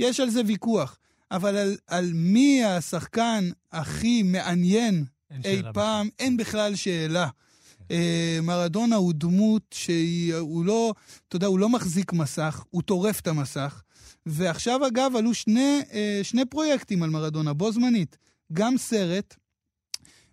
B: ויש על זה ויכוח. אבל על, על מי השחקן הכי מעניין אי פעם,
A: בכלל.
B: אין בכלל שאלה. אה, מרדונה הוא דמות שהוא לא, אתה יודע, הוא לא מחזיק מסך, הוא טורף את המסך. ועכשיו, אגב, עלו שני, אה, שני פרויקטים על מרדונה, בו זמנית. גם סרט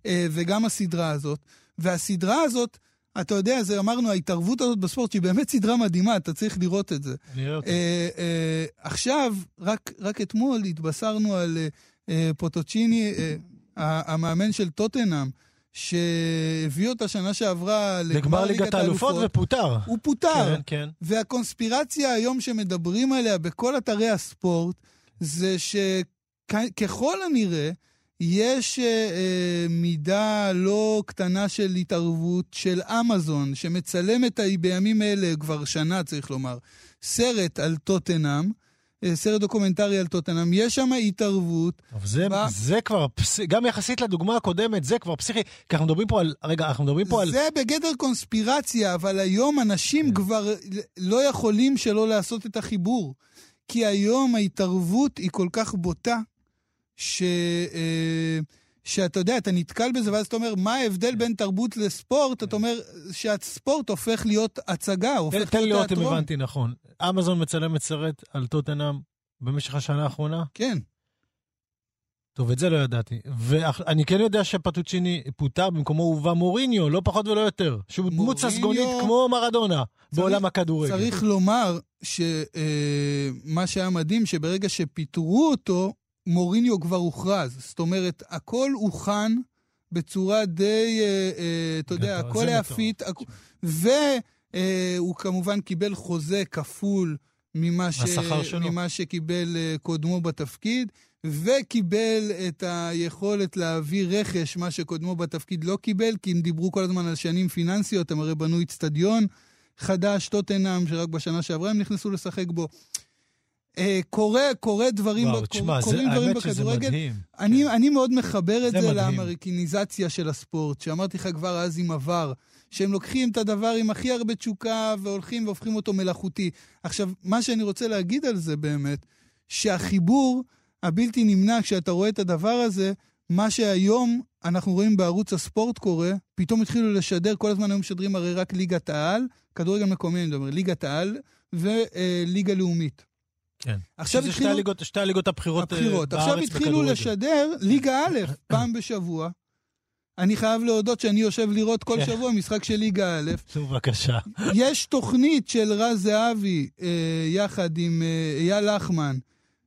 B: אה, וגם הסדרה הזאת. והסדרה הזאת, אתה יודע, זה אמרנו, ההתערבות הזאת בספורט, שהיא באמת סדרה מדהימה, אתה צריך לראות את זה.
A: אני אראה אותה.
B: אה, אה, עכשיו, רק, רק אתמול התבשרנו על אה, אה, פוטוצ'יני, אה, המאמן של טוטנאם, שהביא אותה שנה שעברה
A: לגמר ליגת האלופות ופוטר.
B: הוא פוטר.
A: כן, כן.
B: והקונספירציה היום שמדברים עליה בכל אתרי הספורט, זה שככל הנראה, יש אה, אה, מידה לא קטנה של התערבות של אמזון, שמצלמת בימים אלה, כבר שנה צריך לומר, סרט על טוטנאם, אה, סרט דוקומנטרי על טוטנאם, יש שם התערבות.
A: אבל זה,
B: ב-
A: זה כבר, פס... גם יחסית לדוגמה הקודמת, זה כבר פסיכי. כי אנחנו מדברים פה על, רגע, אנחנו מדברים פה על...
B: זה בגדר קונספירציה, אבל היום אנשים
A: כן.
B: כבר לא יכולים שלא לעשות את החיבור. כי היום ההתערבות היא כל כך בוטה, ש... אה, שאתה יודע, אתה נתקל בזה, ואז אתה אומר, מה ההבדל בין תרבות לספורט? אתה אומר שהספורט הופך להיות הצגה, הופך
A: תן לי
B: להיות
A: לראות אם
B: תיאטרון.
A: הבנתי נכון. אמזון מצלמת סרט על טוטנאם במשך השנה האחרונה?
B: כן.
A: טוב, את זה לא ידעתי. ואני כן יודע שפטוצ'יני פוטר, במקומו הובא מוריניו, לא פחות ולא יותר. שהוא דמות ססגונית כמו מרדונה בעולם הכדורגל.
B: צריך לומר שמה שהיה מדהים, שברגע שפיטרו אותו, מוריניו כבר הוכרז. זאת אומרת, הכל הוכן בצורה די, אה, אה, אתה יודע, הכל
A: זה
B: היה
A: מטורף.
B: פיט. והוא כמובן קיבל חוזה כפול ממה, ש... ממה שקיבל אה, קודמו בתפקיד, וקיבל את היכולת להביא רכש, מה שקודמו בתפקיד לא קיבל, כי הם דיברו כל הזמן על שנים פיננסיות, הם הרי בנו איצטדיון חדש, טוטנאם, שרק בשנה שעברה הם נכנסו לשחק בו. אה, קורה, קורה דברים,
A: וואו, תשמע, זה-
B: קורים דברים בכדורגל. אני, אני מאוד מחבר את
A: זה
B: זה. לאמריקניזציה של הספורט, שאמרתי לך כבר אז עם עבר, שהם לוקחים את הדבר עם הכי הרבה תשוקה והולכים והופכים אותו מלאכותי. עכשיו, מה שאני רוצה להגיד על זה באמת, שהחיבור הבלתי נמנע כשאתה רואה את הדבר הזה, מה שהיום אנחנו רואים בערוץ הספורט קורה, פתאום התחילו לשדר, כל הזמן היו משדרים הרי רק ליגת העל, כדורגל מקומי אני מדבר, ליגת העל וליגה לאומית.
A: כן.
B: עכשיו התחילו...
A: שתי הליגות, שתי הליגות הבכירות אה,
B: הבחירות.
A: בארץ
B: עכשיו התחילו
A: בכדורגל.
B: לשדר ליגה א', פעם בשבוע. אני חייב להודות שאני יושב לראות כל
A: כן.
B: שבוע משחק של ליגה א'.
A: נו, בבקשה.
B: יש תוכנית של רז זהבי, אה, יחד עם אה, אייל לחמן,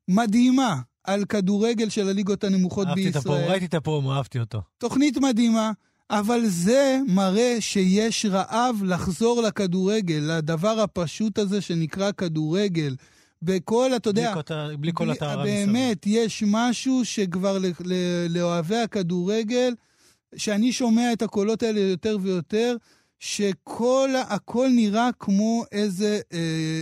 B: מדהימה, על כדורגל של הליגות הנמוכות
A: אהבתי את הפרומו,
B: בישראל.
A: ראיתי את הפרומו, אהבתי אותו.
B: תוכנית מדהימה, אבל זה מראה שיש רעב לחזור לכדורגל, לדבר הפשוט הזה שנקרא כדורגל. בכל, אתה יודע...
A: בלי כל- בלי כל הטהרה מסביב.
B: באמת, יש משהו שכבר ל- ל- לאוהבי הכדורגל, שאני שומע את הקולות האלה יותר ויותר, שכל, הכל נראה כמו איזה אה,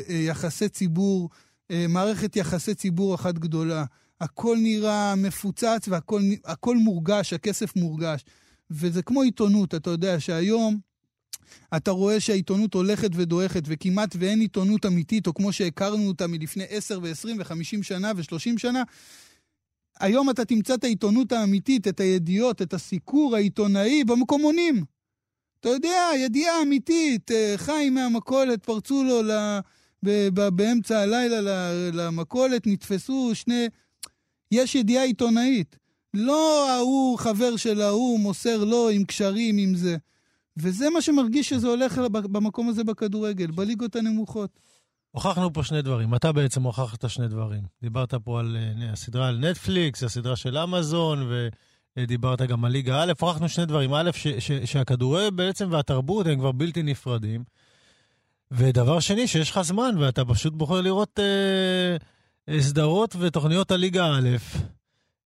B: אה, יחסי ציבור, אה, מערכת יחסי ציבור אחת גדולה. הכל נראה מפוצץ והכל מורגש, הכסף מורגש. וזה כמו עיתונות, אתה יודע שהיום אתה רואה שהעיתונות הולכת ודועכת, וכמעט ואין עיתונות אמיתית, או כמו שהכרנו אותה מלפני 10 ו-20 ו-50 שנה ו-30 שנה. היום אתה תמצא את העיתונות האמיתית, את הידיעות, את הסיקור העיתונאי במקומונים. אתה יודע, ידיעה אמיתית, אה, חיים מהמכולת, פרצו לו ל... באמצע הלילה למכולת, נתפסו שני... יש ידיעה עיתונאית. לא ההוא חבר של ההוא מוסר לו עם קשרים, עם זה. וזה מה שמרגיש שזה הולך במקום הזה בכדורגל, בליגות הנמוכות.
A: הוכחנו פה שני דברים. אתה בעצם הוכחת שני דברים. דיברת פה על אה, הסדרה על נטפליקס, הסדרה של אמזון, ודיברת גם על ליגה א', הוכחנו שני דברים. א', ש- שהכדורגל בעצם והתרבות הם כבר בלתי נפרדים. ודבר שני, שיש לך זמן, ואתה פשוט בוחר לראות אה, סדרות ותוכניות על ליגה א',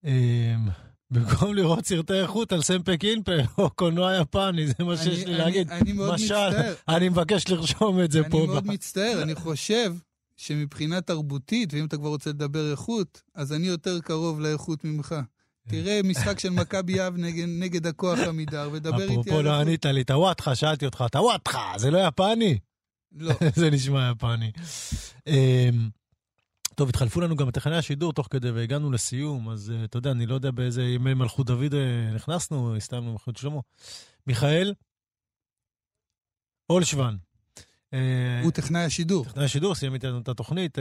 A: אה, במקום לראות סרטי איכות על סמפה קינפה או קולנוע יפני, זה מה שיש לי
B: אני-
A: להגיד.
B: אני מאוד מצטער.
A: אני מבקש לרשום את זה
B: אני
A: פה.
B: מאוד
A: ב-
B: מצטער, אני חושב שמבחינה תרבותית, ואם אתה כבר רוצה לדבר איכות, אז אני יותר קרוב לאיכות ממך. תראה משחק של מכבי יב נגד, נגד הכוח עמידר, ודבר איתי
A: אפרופו
B: על
A: לא
B: איכות.
A: ענית לי, טוואטחה, שאלתי אותך, טוואטחה, זה לא יפני?
B: לא.
A: זה נשמע יפני. טוב, התחלפו לנו גם טכני השידור תוך כדי והגענו לסיום, אז אה, אתה יודע, אני לא יודע באיזה ימי מלכות דוד אה, נכנסנו, הסתיימנו מלכות שלמה. מיכאל אולשוון. אה,
B: הוא טכנאי השידור.
A: טכנאי השידור, סיים איתנו את התוכנית.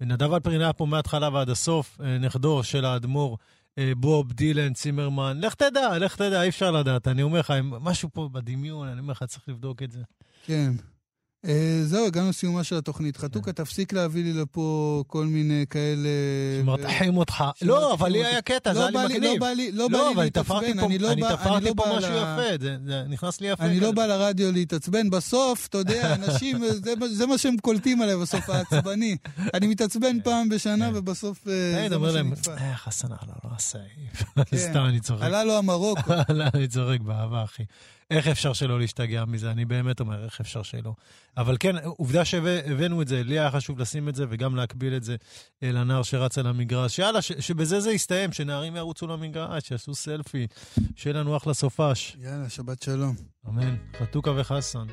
A: נדב אלפרין היה פה מההתחלה ועד הסוף, נכדו של האדמו"ר, בוב, דילן, צימרמן. לך תדע, לך תדע, אי אפשר לדעת. אני אומר לך, משהו פה בדמיון, אני אומר לך, צריך לבדוק את זה.
B: כן. אה, זהו, הגענו לסיומה של התוכנית. חתוכה, תפסיק להביא לי לפה כל מיני כאלה...
A: שמרתחים אותך. לא, אבל לי. היה קטע, זה
B: לא
A: היה לי
B: לא
A: מגניב.
B: בא לי, לא בא
A: לא,
B: לי להתעצבן, אני לא
A: אני
B: בא, אני
A: תפרתי
B: לא
A: פה משהו יפה, זה נכנס לי יפה.
B: אני לא. בא לרדיו להתעצבן. בסוף, אתה יודע, אנשים, זה, מה- שהם קולטים עליי בסוף, העצבני. אני מתעצבן פעם בשנה,
A: כן.
B: ובסוף אה,
A: תמיד
B: זה
A: אומר להם,
B: שנתפס.
A: אה, חסן לא הסעיף.
B: כן.
A: סתם, אני צוחק.
B: עלה לו המרוקו.
A: לא, אני צוחק באהבה, אחי. איך אפשר שלא להשתגע מזה? אני באמת אומר, איך אפשר שלא. אבל כן, עובדה שהבאנו את זה, לי היה חשוב לשים את זה וגם להקביל את זה אה, לנער שרץ על המגרש. יאללה, ש- שבזה זה יסתיים, שנערים ירוצו למגרש, יעשו סלפי, שיהיה לנו אחלה סופש.
B: יאללה, שבת שלום.
A: אמן. חתוכה וחסן.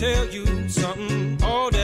D: tell you something. All day.